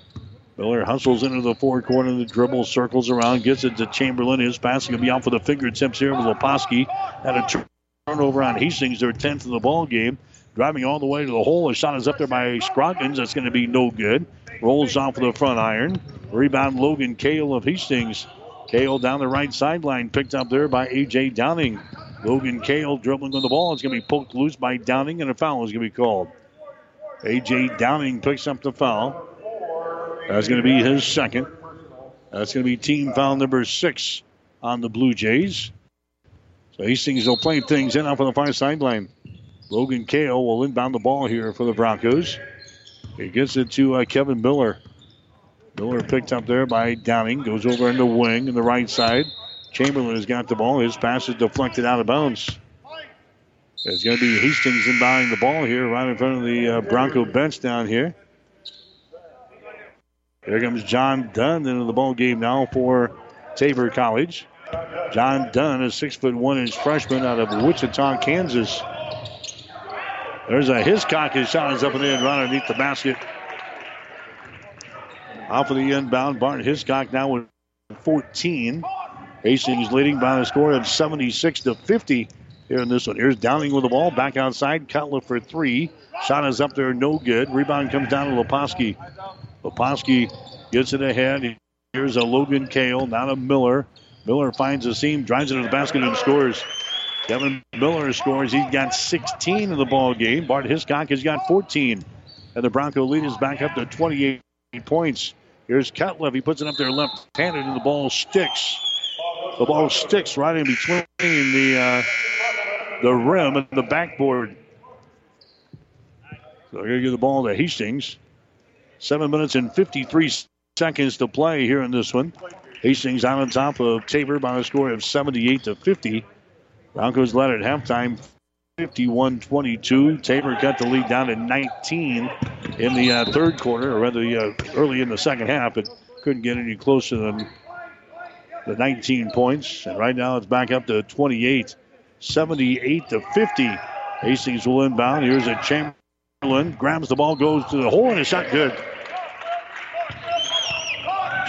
Miller hustles into the four corner. The dribble circles around, gets it to Chamberlain. His passing will be out for the fingertips here with Leposki. Had a turnover on Hastings, their 10th in the ball game. driving all the way to the hole. A shot is up there by Scroggins. That's going to be no good. Rolls off with the front iron. Rebound Logan Kale of Hastings. Kale down the right sideline, picked up there by A.J. Downing. Logan Kale dribbling on the ball. It's going to be poked loose by Downing, and a foul is going to be called. A.J. Downing picks up the foul. That's going to be his second. That's going to be team foul number six on the Blue Jays. So Hastings will play things in off on the far sideline. Logan Kale will inbound the ball here for the Broncos. He gets it to uh, Kevin Miller. Miller picked up there by Downing. Goes over in the wing in the right side. Chamberlain has got the ball. His pass is deflected out of bounds. It's going to be Hastings inbounding the ball here right in front of the uh, Bronco bench down here. Here comes John Dunn into the ball game now for Tabor College. John Dunn, a six foot one inch freshman out of Wichita, Kansas. There's a Hiscock. His shot is up and in right underneath the basket. Off of the inbound, Bart Hiscock now with 14. Hastings leading by a score of 76 to 50 here in this one. Here's Downing with the ball back outside. Cutler for three. Shot is up there, no good. Rebound comes down to Leposki. Leposki gets it ahead. Here's a Logan Kale, not a Miller. Miller finds a seam, drives it to the basket, and scores. Kevin Miller scores. He's got 16 in the ball game. Bart Hiscock has got 14. And the Bronco lead is back up to 28 points. Here's Cutler. He puts it up there left-handed, and the ball sticks. The ball sticks right in between the uh, the rim and the backboard. So here you get the ball to Hastings. Seven minutes and 53 seconds to play here in this one. Hastings out on top of Tabor by a score of 78 to 50. Broncos led at halftime 51 22. Tabor cut the lead down to 19 in the uh, third quarter, or rather uh, early in the second half, but couldn't get any closer than the 19 points. And right now it's back up to 28, 78 to 50. Hastings will inbound. Here's a Chamberlain, grabs the ball, goes to the hole, and a shot good.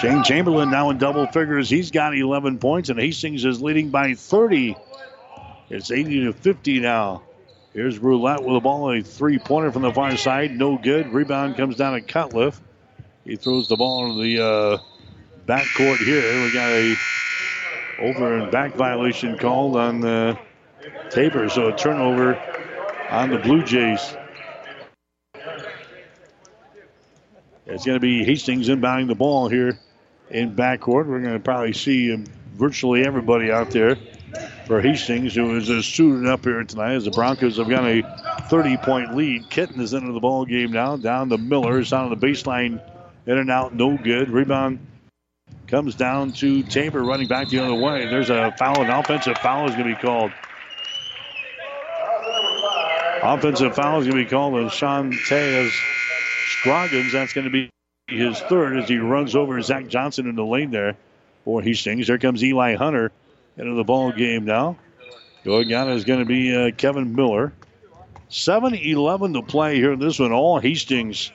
Shane Chamberlain now in double figures. He's got 11 points, and Hastings is leading by 30. It's 80 to 50 now. Here's Roulette with the ball, a three pointer from the far side. No good. Rebound comes down to Cutliff. He throws the ball into the uh, backcourt here. We got a over and back violation called on uh, Tabor, so a turnover on the Blue Jays. It's going to be Hastings inbounding the ball here in backcourt. We're going to probably see virtually everybody out there for Hastings, who is uh, suited up here tonight as the Broncos have got a 30 point lead. Kitten is into the ball game now. Down to Miller. It's on the baseline. In and out, no good. Rebound comes down to Tabor running back the other way. There's a foul, an offensive foul is going to be called. Offensive foul is going to be called on Shantez Scroggins. That's going to be his third as he runs over Zach Johnson in the lane there for Hastings. There comes Eli Hunter into the ball game now. Going out is going to be uh, Kevin Miller. 7 11 to play here in this one. All Hastings.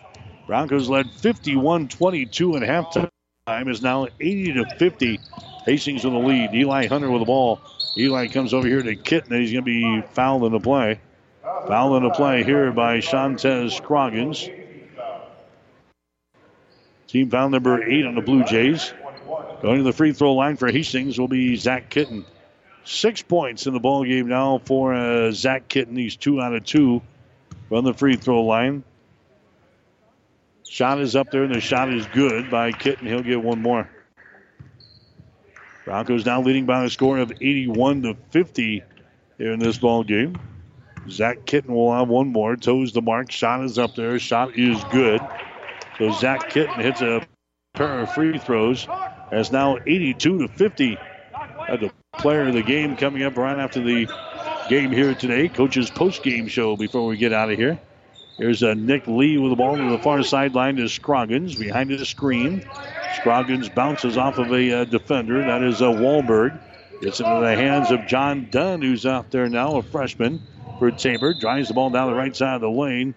Broncos led 51 22 at halftime. Time is now 80 to 50. Hastings in the lead. Eli Hunter with the ball. Eli comes over here to Kitten. He's going to be fouled in the play. Fouled in the play here by Shantez Scroggins. Team foul number eight on the Blue Jays. Going to the free throw line for Hastings will be Zach Kitten. Six points in the ball game now for uh, Zach Kitten. He's two out of two from the free throw line. Shot is up there, and the shot is good by Kitten. He'll get one more. Broncos now leading by a score of 81 to 50 here in this ball game. Zach Kitten will have one more. Toes the mark. Shot is up there. Shot is good. So Zach Kitten hits a pair of free throws. That's now 82 to 50. At the player of the game coming up right after the game here today. Coach's post game show before we get out of here. Here's uh, Nick Lee with the ball to the far sideline to Scroggins behind the screen. Scroggins bounces off of a uh, defender. That is uh, Wahlberg. Gets into the hands of John Dunn, who's out there now, a freshman for Tabor. Drives the ball down the right side of the lane.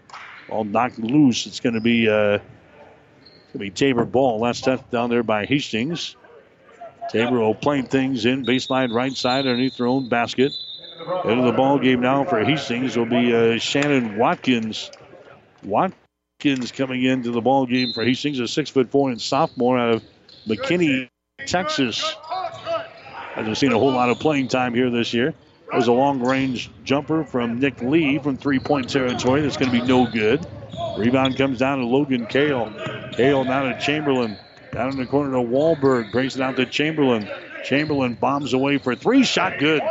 Ball knocked loose. It's going to be uh, going to be Tabor ball. Last touch down there by Hastings. Tabor will play things in baseline right side underneath their own basket. Into the ball game now for Hastings will be uh, Shannon Watkins. Watkins coming into the ball game for Hastings, a six foot four and sophomore out of McKinney, Texas. Hasn't seen a whole lot of playing time here this year. It was a long range jumper from Nick Lee from three point territory. That's going to be no good. Rebound comes down to Logan Kale. Kale now to Chamberlain. Down in the corner to Wahlberg. Brings it out to Chamberlain. Chamberlain bombs away for three. Shot good.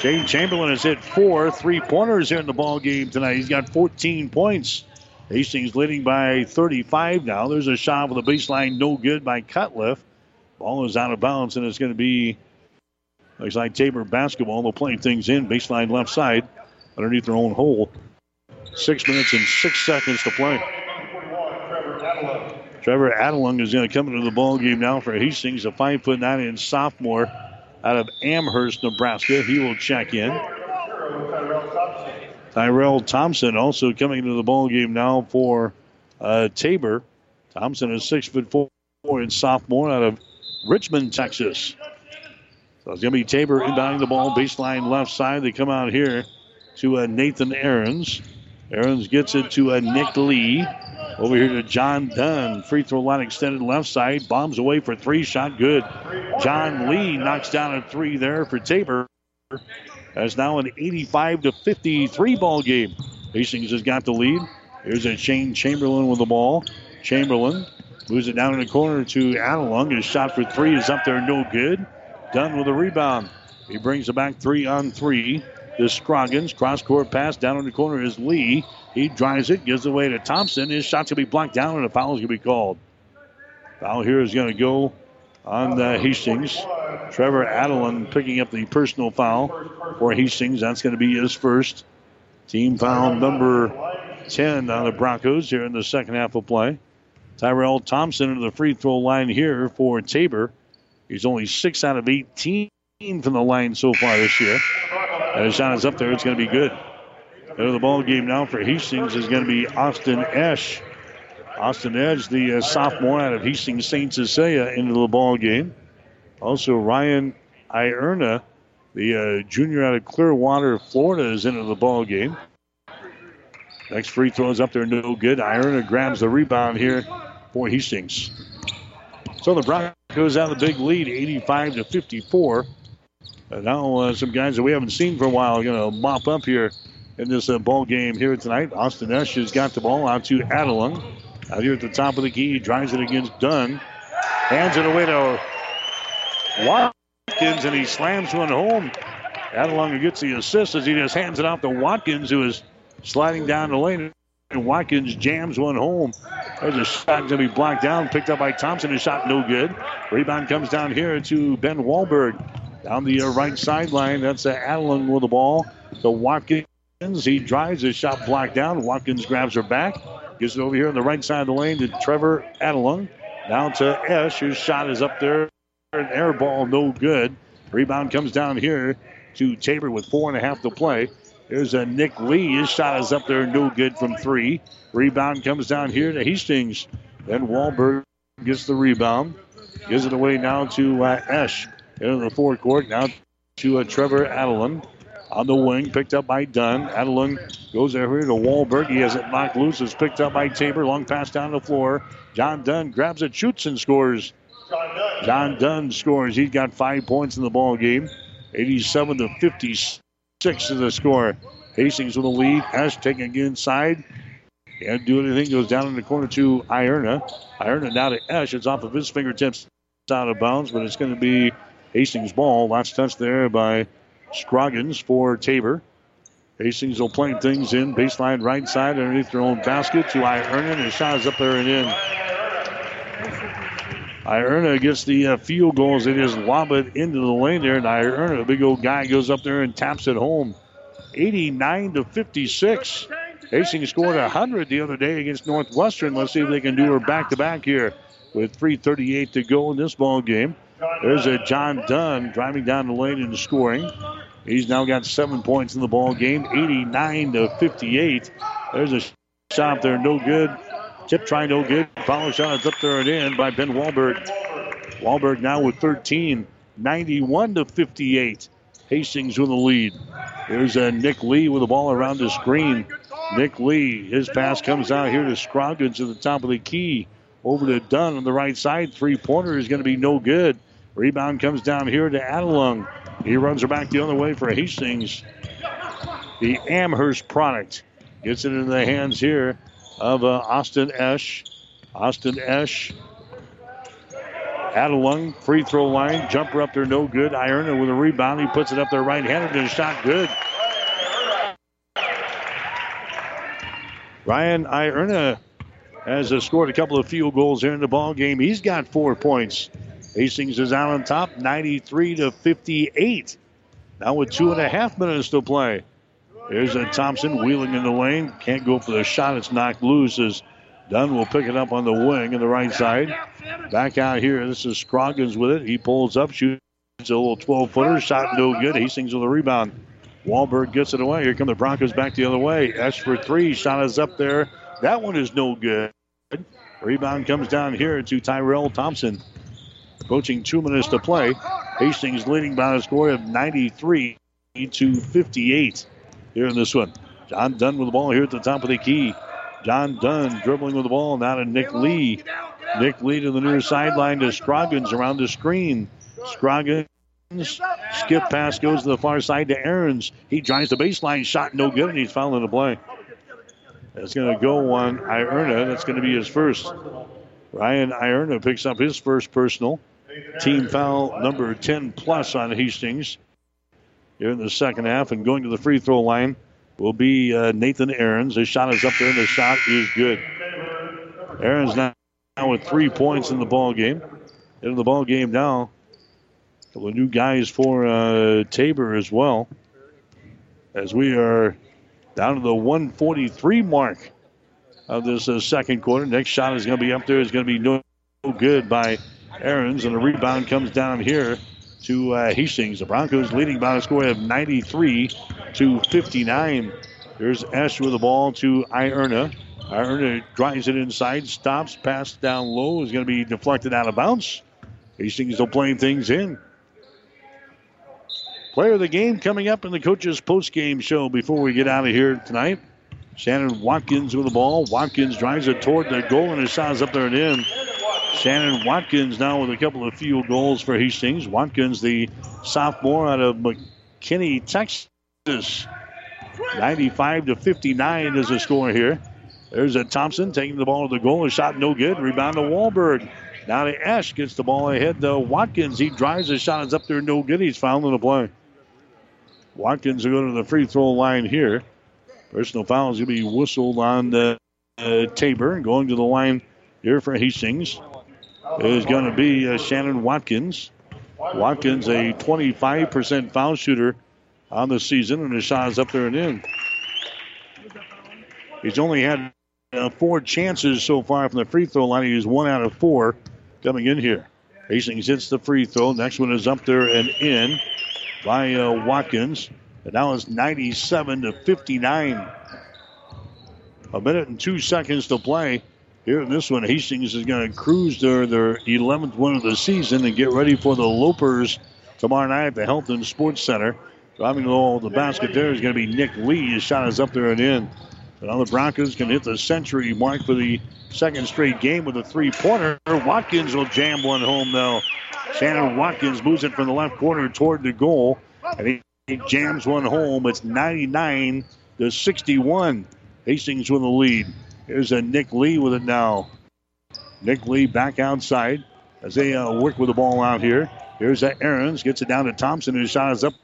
Shane Chamberlain has hit four three pointers here in the ball game tonight. He's got 14 points. Hastings leading by 35 now. There's a shot with the baseline, no good by Cutliff. Ball is out of bounds, and it's going to be looks like Tabor basketball. They'll play things in baseline left side underneath their own hole. Six minutes and six seconds to play. Trevor Adelung is going to come into the ball game now for Hastings, a five foot nine inch sophomore out of Amherst, Nebraska. He will check in. Tyrell Thompson also coming into the ball game now for uh, Tabor. Thompson is six foot four and sophomore out of Richmond, Texas. So it's going to be Tabor inbounding the ball, baseline left side. They come out here to uh, Nathan Aarons. Aarons gets it to uh, Nick Lee. Over here to John Dunn. Free throw line extended left side. Bombs away for three. Shot good. John Lee knocks down a three there for Tabor. That's now an 85 to 53 ball game. Hastings has got the lead. Here's a Shane Chamberlain with the ball. Chamberlain moves it down in the corner to Adelung. His shot for three is up there, no good. Dunn with a rebound. He brings it back three on three. This Scroggins. Cross court pass down in the corner is Lee. He drives it, gives away to Thompson. His shot's going to be blocked down, and a foul is going to be called. Foul here is going to go on uh, Hastings. Trevor Adelung picking up the personal foul for Hastings. That's going to be his first. Team foul number 10 on the Broncos here in the second half of play. Tyrell Thompson into the free throw line here for Tabor. He's only 6 out of 18 from the line so far this year. And his shot is up there. It's going to be good. Into the ball game now for Hastings is going to be Austin Esch. Austin Esch, the uh, sophomore out of Hastings St. Cecilia, into the ball game. Also, Ryan Ierna, the uh, junior out of Clearwater, Florida, is into the ball game. Next free throw is up there, no good. Ierna grabs the rebound here for Hastings. So the Broncos out the big lead, 85 to 54. And now uh, some guys that we haven't seen for a while going to mop up here in this uh, ball game here tonight. Austin Esch has got the ball out to Adelung. Out here at the top of the key, he drives it against Dunn. Hands it away to Watkins, and he slams one home. Adelung gets the assist as he just hands it off to Watkins, who is sliding down the lane. And Watkins jams one home. There's a shot to be blocked down, picked up by Thompson. A shot no good. Rebound comes down here to Ben Wahlberg. Down the uh, right sideline, that's uh, with the ball. To Watkins, he drives his shot blocked down. Watkins grabs her back. Gives it over here on the right side of the lane to Trevor Adelung. Down to Esch, whose shot is up there. An air ball, no good. Rebound comes down here to Tabor with four and a half to play. There's a Nick Lee. His shot is up there, no good from three. Rebound comes down here to Hastings. Then Wahlberg gets the rebound. Gives it away now to uh, Esch. Into the forecourt. Now to uh, Trevor Adelung on the wing, picked up by Dunn. Adelung goes over here to Wahlberg. He has it knocked loose. It's picked up by Tabor. Long pass down the floor. John Dunn grabs it, shoots, and scores. John Dunn scores. He's got five points in the ball game. 87 to 56 is the score. Hastings with the lead. Taking it inside. Can't do anything. Goes down in the corner to Ierna. Ierna now to Esch. It's off of his fingertips. It's out of bounds, but it's going to be Hastings ball. Last touch there by Scroggins for Tabor. Hastings will play things in baseline right side underneath their own basket to Ierna. His shot is up there and in. Ierna gets the uh, field goals. They just lob it into the lane there, and Ierna, the big old guy, goes up there and taps it home. 89 to 56. Hastings scored 100 the other day against Northwestern. Let's see if they can do her back to back here with 3:38 to go in this ball game. There's a John Dunn driving down the lane and scoring. He's now got seven points in the ball game, 89 to 58. There's a shot there, no good. Tip try, no good. Follow shot is up there and in by Ben Wahlberg. Wahlberg now with 13, 91 to 58. Hastings with the lead. There's a Nick Lee with the ball around the screen. Nick Lee, his pass comes out here to Scroggins at the top of the key. Over to Dunn on the right side. Three pointer is going to be no good. Rebound comes down here to Adelung. He runs her back the other way for Hastings. The Amherst product gets it into the hands here of uh, Austin Esch. Austin Esch. Adelung, free throw line, jumper up there, no good. Ierna with a rebound. He puts it up there right handed and shot good. Ryan Ierna has uh, scored a couple of field goals here in the ball game. He's got four points. Hastings is out on top, 93 to 58. Now with two and a half minutes to play. There's a Thompson wheeling in the lane. Can't go for the shot. It's knocked loose as Dunn will pick it up on the wing in the right side. Back out here. This is Scroggins with it. He pulls up, shoots a little 12 footer. Shot no good. Hastings with a rebound. Wahlberg gets it away. Here come the Broncos back the other way. Esch for three. Shot is up there. That one is no good. Rebound comes down here to Tyrell Thompson. Approaching two minutes to play. Hastings leading by a score of 93 to 58 here in this one. John Dunn with the ball here at the top of the key. John Dunn dribbling with the ball now to Nick Lee. Nick Lee to the near sideline to Scroggins around the screen. Scroggins skip pass goes to the far side to Aarons. He drives the baseline shot no good and he's fouling the play. That's going to go on Ierna. That's going to be his first. Ryan Ierna picks up his first personal. Team foul number 10 plus on Hastings here in the second half. And going to the free throw line will be uh, Nathan Aarons. His shot is up there, and the shot is good. Aarons now, now with three points in the ball game. In the ball game now. A couple of new guys for uh, Tabor as well. As we are down to the 143 mark of this uh, second quarter. Next shot is going to be up there. It's going to be no, no good by Aarons, and the rebound comes down here to uh, Hastings. The Broncos leading by a score of 93 to 59. There's Esch with the ball to Ierna. Ierna drives it inside, stops, pass down low, is going to be deflected out of bounds. Hastings still playing things in. Player of the game coming up in the coach's post-game show before we get out of here tonight. Shannon Watkins with the ball. Watkins drives it toward the goal and his shot is up there and in. Shannon Watkins now with a couple of field goals for Hastings. Watkins, the sophomore out of McKinney, Texas. 95 to 59 is the score here. There's a Thompson taking the ball to the goal. A shot no good. Rebound to Wahlberg. Now to Esch gets the ball ahead to Watkins. He drives his shot. It's up there no good. He's fouled in the play. Watkins will go to the free throw line here. Personal foul is going to be whistled on the, uh, Tabor. Going to the line here for Hastings is going to be uh, Shannon Watkins. Watkins, a 25% foul shooter on the season, and his shot is up there and in. He's only had uh, four chances so far from the free throw line. He's one out of four coming in here. Hastings hits the free throw. Next one is up there and in by uh, Watkins. And now it's 97 to 59. A minute and two seconds to play. Here in this one, Hastings is going to cruise their, their 11th win of the season and get ready for the Lopers tomorrow night at the Health and Sports Center. Driving the ball, the basket there is going to be Nick Lee. His shot is up there and in. And now the Broncos can hit the century mark for the second straight game with a three pointer. Watkins will jam one home, though. Shannon Watkins moves it from the left corner toward the goal, and he, he jams one home. It's 99 to 61. Hastings with the lead. Here's a Nick Lee with it now. Nick Lee back outside as they uh, work with the ball out here. Here's that Aarons gets it down to Thompson. His shot is up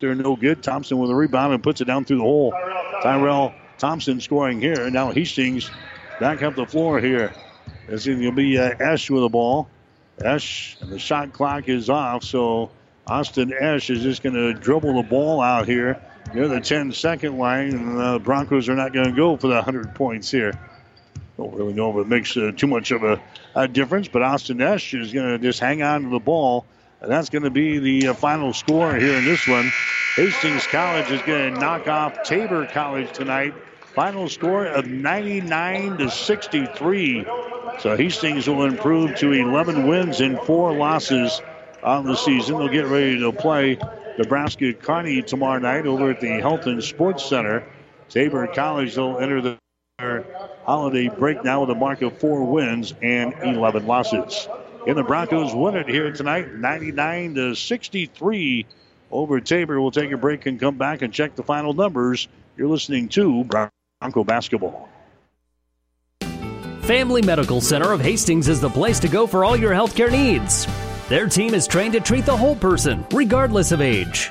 there, no good. Thompson with a rebound and puts it down through the hole. Tyrell Thompson scoring here. Now Hastings back up the floor here. It's going to be uh, with the ball. Esch, and the shot clock is off, so Austin Esch is just going to dribble the ball out here near the 10 second line, and the Broncos are not going to go for the 100 points here. Don't really know if it makes uh, too much of a, a, difference, but Austin Esch is going to just hang on to the ball, and that's going to be the uh, final score here in this one. Hastings College is going to knock off Tabor College tonight. Final score of 99 to 63. So Hastings will improve to 11 wins and four losses on the season. They'll get ready to play Nebraska Kearney tomorrow night over at the Health and Sports Center. Tabor College will enter the holiday break now with a mark of four wins and 11 losses. And the Broncos win it here tonight, 99 to 63 over Tabor. We'll take a break and come back and check the final numbers. You're listening to Bronco Basketball. Family Medical Center of Hastings is the place to go for all your healthcare needs. Their team is trained to treat the whole person, regardless of age.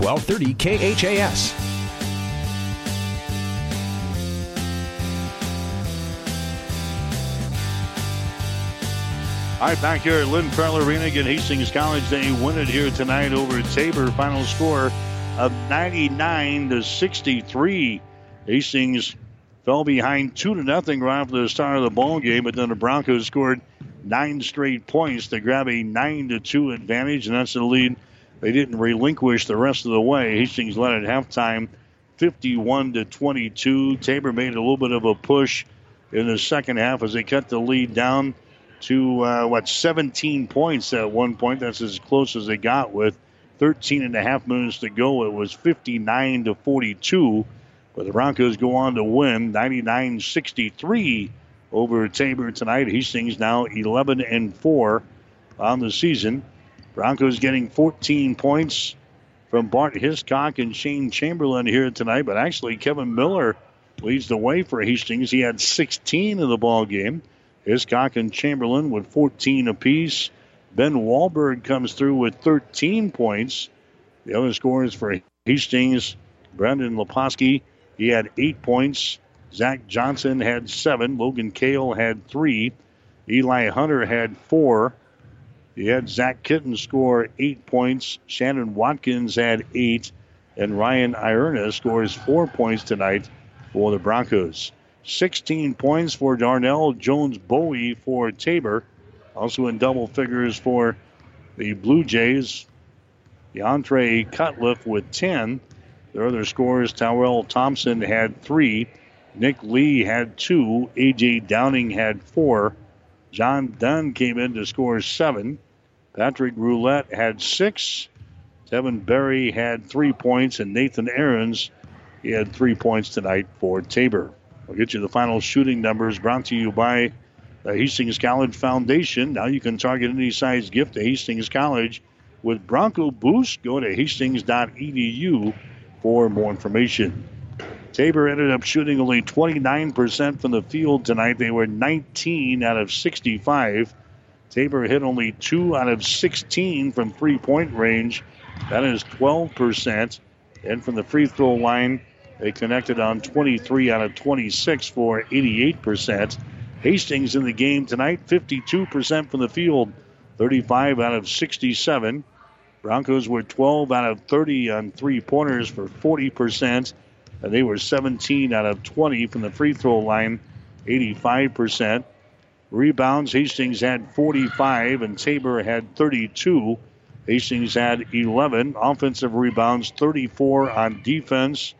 1230 KHAS. All right, back here at Lynn Farrell Arena again, Hastings College. They win it here tonight over Tabor. Final score of 99 to 63. Hastings fell behind two to nothing right after the start of the ball game, but then the Broncos scored nine straight points to grab a nine to two advantage, and that's the lead they didn't relinquish the rest of the way. Hastings led at halftime 51 to 22. Tabor made a little bit of a push in the second half as they cut the lead down to uh, what 17 points at one point. That's as close as they got with 13 and a half minutes to go. It was 59 to 42. But the Broncos go on to win 99 63 over Tabor tonight. Hastings now 11 and 4 on the season. Broncos getting 14 points from Bart Hiscock and Shane Chamberlain here tonight, but actually Kevin Miller leads the way for Hastings. He had 16 in the ball game. Hiscock and Chamberlain with 14 apiece. Ben Wahlberg comes through with 13 points. The other scores for Hastings, Brendan Leposki, he had eight points. Zach Johnson had seven. Logan Kale had three. Eli Hunter had four. He had Zach Kitten score eight points. Shannon Watkins had eight. And Ryan Ierna scores four points tonight for the Broncos. 16 points for Darnell Jones Bowie for Tabor. Also in double figures for the Blue Jays. Dontre Cutliff with 10. Their other scores, Tyrell Thompson had three. Nick Lee had two. A.J. Downing had four. John Dunn came in to score seven. Patrick Roulette had six. Tevin Berry had three points, and Nathan Aarons he had three points tonight for Tabor. I'll get you the final shooting numbers brought to you by the Hastings College Foundation. Now you can target any size gift to Hastings College with Bronco Boost. Go to hastings.edu for more information. Tabor ended up shooting only 29% from the field tonight. They were 19 out of 65. Tabor hit only 2 out of 16 from three point range. That is 12%. And from the free throw line, they connected on 23 out of 26 for 88%. Hastings in the game tonight, 52% from the field, 35 out of 67. Broncos were 12 out of 30 on three pointers for 40%. And they were 17 out of 20 from the free throw line, 85%. Rebounds, Hastings had 45 and Tabor had 32. Hastings had 11 offensive rebounds, 34 on defense.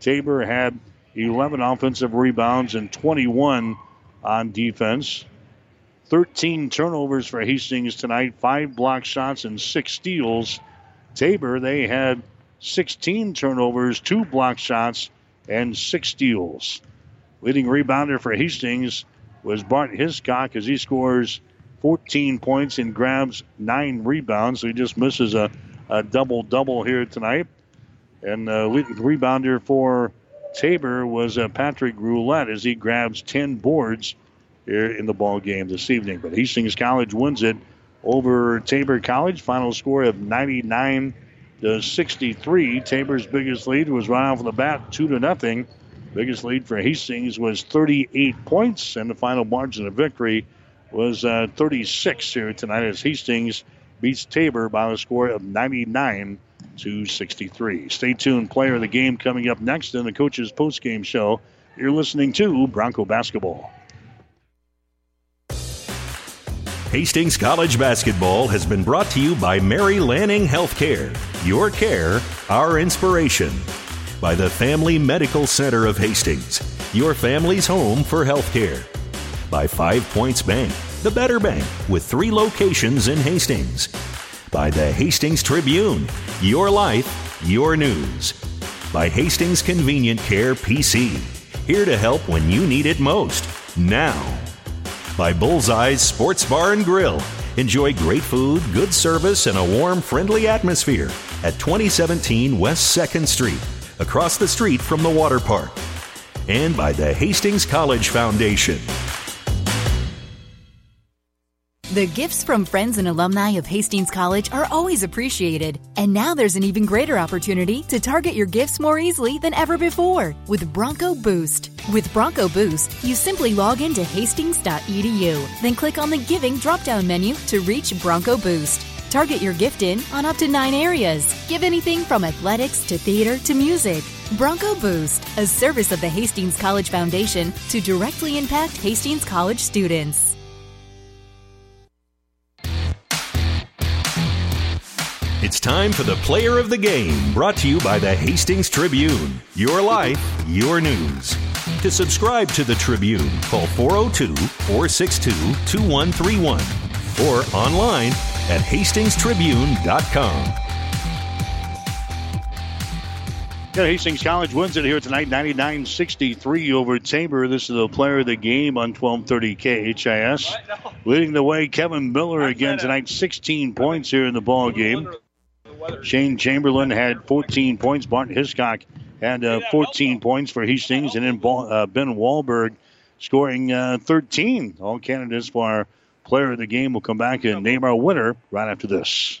Tabor had 11 offensive rebounds and 21 on defense. 13 turnovers for Hastings tonight, five block shots and six steals. Tabor, they had 16 turnovers, two block shots, and six steals. Leading rebounder for Hastings was Bart Hiscock as he scores 14 points and grabs nine rebounds. So he just misses a, a double double here tonight. And uh, leading rebounder for Tabor was uh, Patrick Roulette as he grabs 10 boards here in the ball game this evening. But Hastings College wins it over Tabor College. Final score of 99 to 63. Tabor's biggest lead was right off the bat, two to nothing. Biggest lead for Hastings was 38 points, and the final margin of victory was uh, 36 here tonight as Hastings beats Tabor by a score of 99 to 63. Stay tuned. Player of the game coming up next in the coach's post-game show. You're listening to Bronco Basketball. Hastings College Basketball has been brought to you by Mary Lanning Healthcare. Your care, our inspiration. By the Family Medical Center of Hastings, your family's home for healthcare. By Five Points Bank, the better bank with three locations in Hastings. By the Hastings Tribune, your life, your news. By Hastings Convenient Care PC, here to help when you need it most. Now by Bullseye's Sports Bar and Grill. Enjoy great food, good service, and a warm, friendly atmosphere at 2017 West 2nd Street, across the street from the water park. And by the Hastings College Foundation. The gifts from friends and alumni of Hastings College are always appreciated. And now there's an even greater opportunity to target your gifts more easily than ever before with Bronco Boost. With Bronco Boost, you simply log into hastings.edu, then click on the Giving drop down menu to reach Bronco Boost. Target your gift in on up to nine areas. Give anything from athletics to theater to music. Bronco Boost, a service of the Hastings College Foundation to directly impact Hastings College students. It's time for the player of the game, brought to you by the Hastings Tribune. Your life, your news. To subscribe to the Tribune, call 402 462 2131 or online at hastingstribune.com. Yeah, Hastings College wins it here tonight, 99-63 over Tabor. This is the player of the game on 1230 KHAS. Leading the way, Kevin Miller again tonight, 16 points here in the ball game. Shane Chamberlain had 14 points. Bart Hiscock had uh, 14 points for Hastings, and then uh, Ben Wahlberg scoring uh, 13. All candidates for player of the game will come back and name our winner right after this.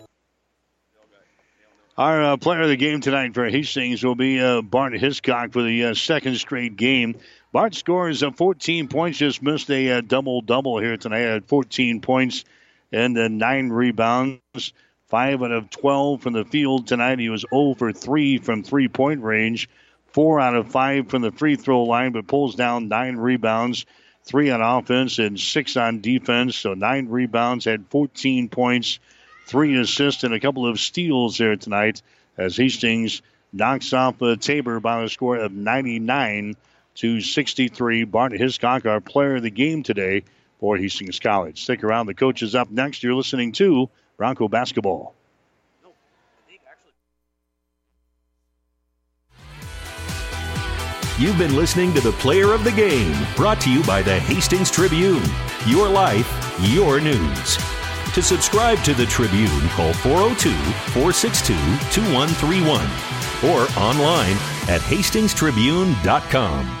Our uh, player of the game tonight for Hastings will be uh, Bart Hiscock for the uh, second straight game. Bart scores uh, 14 points, just missed a uh, double double here tonight. at 14 points and uh, nine rebounds, five out of 12 from the field tonight. He was 0 for 3 from three point range, four out of five from the free throw line, but pulls down nine rebounds, three on offense and six on defense. So nine rebounds, had 14 points three assists and a couple of steals there tonight as Hastings knocks off uh, Tabor by a score of 99 to 63. Bart Hiscock, our player of the game today for Hastings College. Stick around. The coach is up next. You're listening to Bronco Basketball. You've been listening to the Player of the Game, brought to you by the Hastings Tribune. Your life, your news. To subscribe to the Tribune, call 402 462 2131 or online at hastingstribune.com.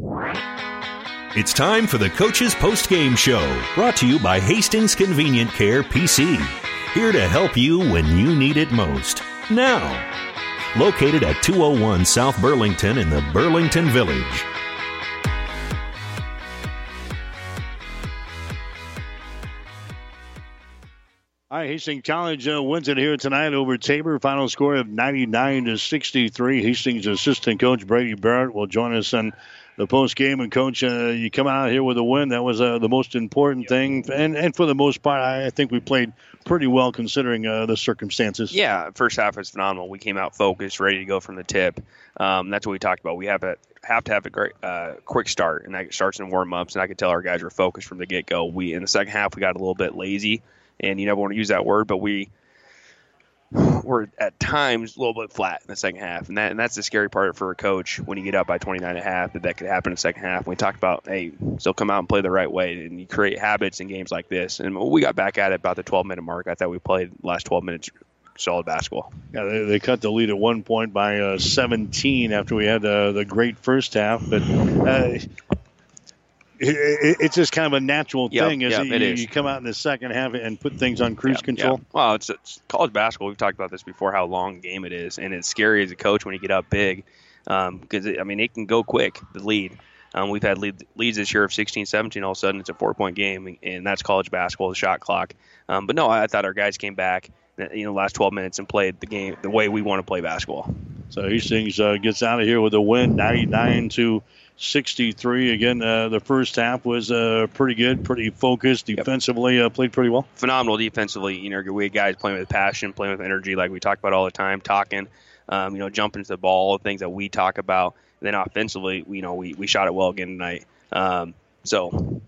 It's time for the Coach's Post Game Show, brought to you by Hastings Convenient Care PC. here to help you when you need it most. Now, located at 201 South Burlington in the Burlington Village. All right, Hastings College uh, wins it here tonight over Tabor. Final score of 99 to 63. Hastings assistant coach Brady Barrett will join us on the post game. And coach, uh, you come out here with a win. That was uh, the most important thing. And and for the most part, I, think we played pretty well considering uh, the circumstances. Yeah, first half was phenomenal. We came out focused, ready to go from the tip. Um, that's what we talked about. We have a have to have a great uh, quick start, and that starts in warm ups. And I could tell our guys were focused from the get go. We in the second half we got a little bit lazy and you never want to use that word, but we were at times a little bit flat in the second half, and that and that's the scary part for a coach when you get up by 29 and a half that that could happen in the second half. We talked about hey, still come out and play the right way, and you create habits in games like this. And we got back at it about the 12 minute mark. I thought we played last 12 minutes solid basketball. Yeah, they, they, cut the lead at one point by uh, 17 after we had uh, the great first half, but. Uh, it, it's just kind of a natural yep, thing. Is yep, you, it is. you come out in the second half and put things on cruise yep, control? Well, it's, it's, college basketball. We've talked about this before, how long game it is, and it's scary as a coach when you get up big because um, I mean it can go quick. The lead. Um, we've had lead, leads this year of 16, 17. All of a sudden, it's a four-point game, and that's college basketball, the shot clock. Um, but no, I thought our guys came back, you know, last 12 minutes and played the game the way we want to play basketball. So Hastings uh, gets out of here with a win, 99 to 63. Again, uh, the first half was uh, pretty good, pretty focused defensively. Uh, played pretty well. Phenomenal defensively. You know, we had guys playing with passion, playing with energy, like we talk about all the time, talking. Um, you know, jumping to the ball, things that we talk about. And then offensively, you know, we, we shot it well again tonight. Um, so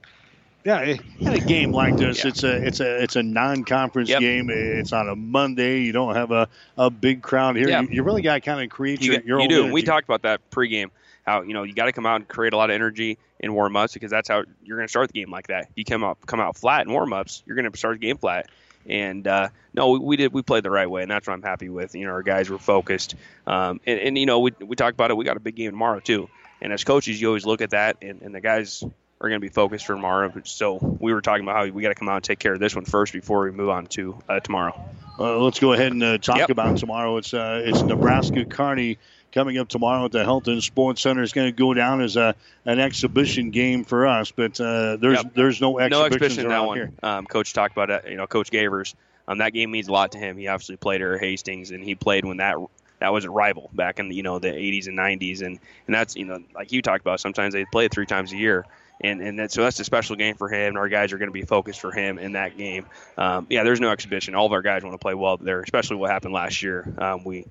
yeah, in a game like this, yeah. it's a it's a it's a non-conference yep. game. It's on a Monday. You don't have a, a big crowd here. Yeah. You, you, really got to kind of create you, your, your you own. do. Energy. We talked about that pregame. How you know you got to come out and create a lot of energy in warm-ups because that's how you're going to start the game like that. You come out come out flat in warm-ups, you're going to start the game flat. And uh, no, we, we, did. We played the right way, and that's what I'm happy with. You know, our guys were focused, um, and, and you know, we we talked about it. We got a big game tomorrow too. And as coaches, you always look at that, and, and the guys are going to be focused for tomorrow. So we were talking about how we got to come out and take care of this one first before we move on to uh, tomorrow. Uh, let's go ahead and uh, talk yep. about tomorrow. It's uh, it's Nebraska Kearney coming up tomorrow at the Health and Sports Center. is going to go down as a an exhibition game for us, but uh, there's yep. there's no no exhibition in that one. Here. Um, Coach talked about it. You know, Coach Gavers. Um, that game means a lot to him. He obviously played at Hastings, and he played when that that was a rival back in the, you know the 80s and 90s, and and that's you know like you talked about. Sometimes they play it three times a year and and that, so that's a special game for him. And our guys are going to be focused for him in that game. Um, yeah, there's no exhibition. All of our guys want to play well there, especially what happened last year. Um, we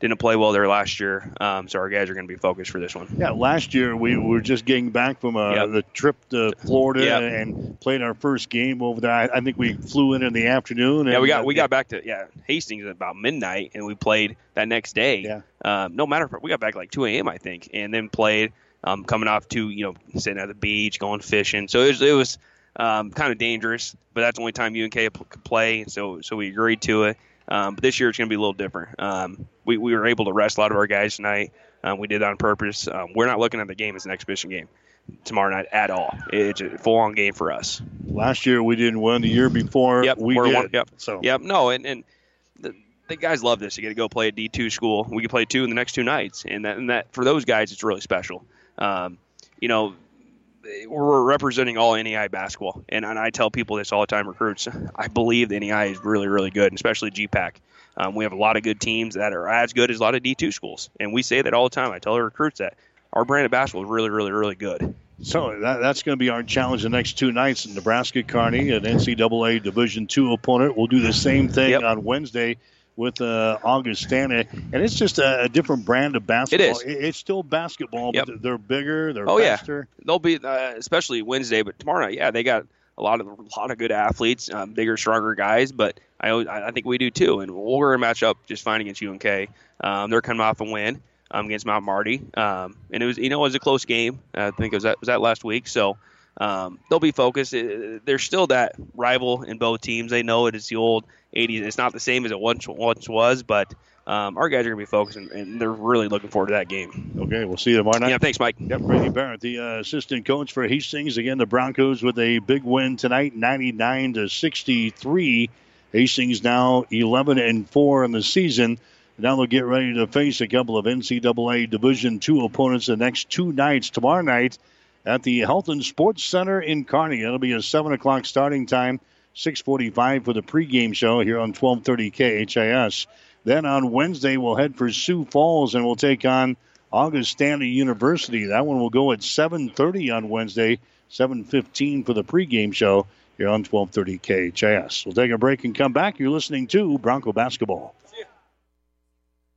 didn't play well there last year, um, so our guys are going to be focused for this one. Yeah, last year we were just getting back from uh, yep. the trip to Florida yep. and played our first game over there. I, I, think we flew in in the afternoon. yeah, we got uh, we got back to yeah Hastings at about midnight, and we played that next day. Yeah. Um, no matter what, we got back like 2 a.m. I think, and then played. Um, coming off to you know sitting at the beach, going fishing. So it was, it was um, kind of dangerous, but that's the only time UNK could play. So so we agreed to it. Um, but this year it's going to be a little different. Um, we, we were able to rest a lot of our guys tonight. Um, we did that on purpose. Um, we're not looking at the game as an exhibition game tomorrow night at all. It's a full on game for us. Last year we didn't win. The year before yep, we did. One, yep. So yep. No, and and the, the guys love this. You get to go play at D two school. We can play two in the next two nights, and that and that for those guys it's really special. Um, you know, we're representing all NAIA basketball, and, and I tell people this all the time. Recruits, I believe the NAIA is really, really good, especially GPAC. Um, we have a lot of good teams that are as good as a lot of D2 schools, and we say that all the time. I tell our recruits that our brand of basketball is really, really, really good. So that, that's going to be our challenge the next two nights. in Nebraska Kearney, an NCAA Division two opponent. We'll do the same thing yep. on Wednesday with uh, Augustana, and it's just a, a, different brand of basketball. It is. It's still basketball, yep. but they're bigger. They're oh, faster. Yeah. They'll be uh, especially Wednesday, but tomorrow night, yeah, they got a lot of a lot of good athletes, um, bigger, stronger guys. But I I think we do too, and we're going to match up just fine against UNK. Um, they're coming off a win um, against Mount Marty, um, and it was you know it was a close game. I think it was that was that last week, so. Um, they'll be focused. There's still that rival in both teams. They know it is the old 80s. It's not the same as it once once was, but um, our guys are going to be focused, and, and, they're really looking forward to that game. Okay, we'll see you tomorrow night. Yeah, thanks, Mike. Yep, Brady Barrett, the uh, assistant coach for Hastings. Again, the Broncos with a big win tonight, 99 to 63. Hastings now 11 and 4 in the season. Now they'll get ready to face a couple of NCAA Division II opponents the next two nights. Tomorrow night at the Health and Sports Center in Kearney. It'll be a 7 o'clock starting time, 645 for the pregame show here on 1230 KHAS. Then on Wednesday, we'll head for Sioux Falls and we'll take on Augustana University. That one will go at 7:30 on Wednesday, 7:15 for the pregame show here on 1230 KHAS. We'll take a break and come back. You're listening to Bronco Basketball.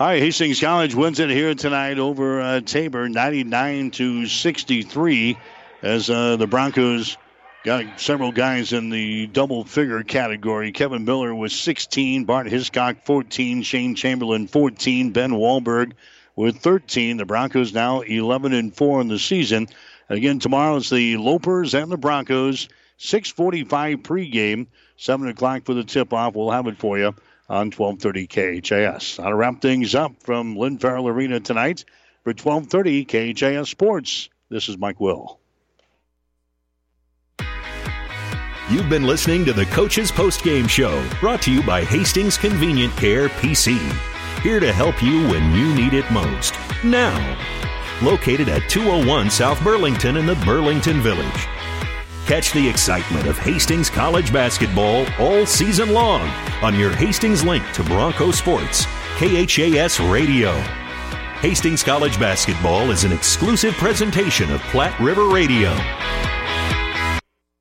All right, Hastings College wins it here tonight over uh, Tabor, 99 to 63, as uh, the Broncos got several guys in the double figure category. Kevin Miller was 16, Bart Hiscock 14, Shane Chamberlain 14, Ben Wahlberg with 13. The Broncos now 11 and 4 in the season. Again, tomorrow is the Lopers and the Broncos. 6:45 pregame, 7 o'clock for the tip-off. We'll have it for you on 1230 KHAS. To wrap things up from Lynn Farrell Arena tonight for 1230 KHAS Sports. This is Mike Will. You've been listening to the Coach's Postgame Show, brought to you by Hastings Convenient Care PC. Here to help you when you need it most. Now, located at 201 South Burlington in the Burlington Village. Catch the excitement of Hastings College basketball all season long on your Hastings link to Bronco Sports, KHAS Radio. Hastings College basketball is an exclusive presentation of Platte River Radio.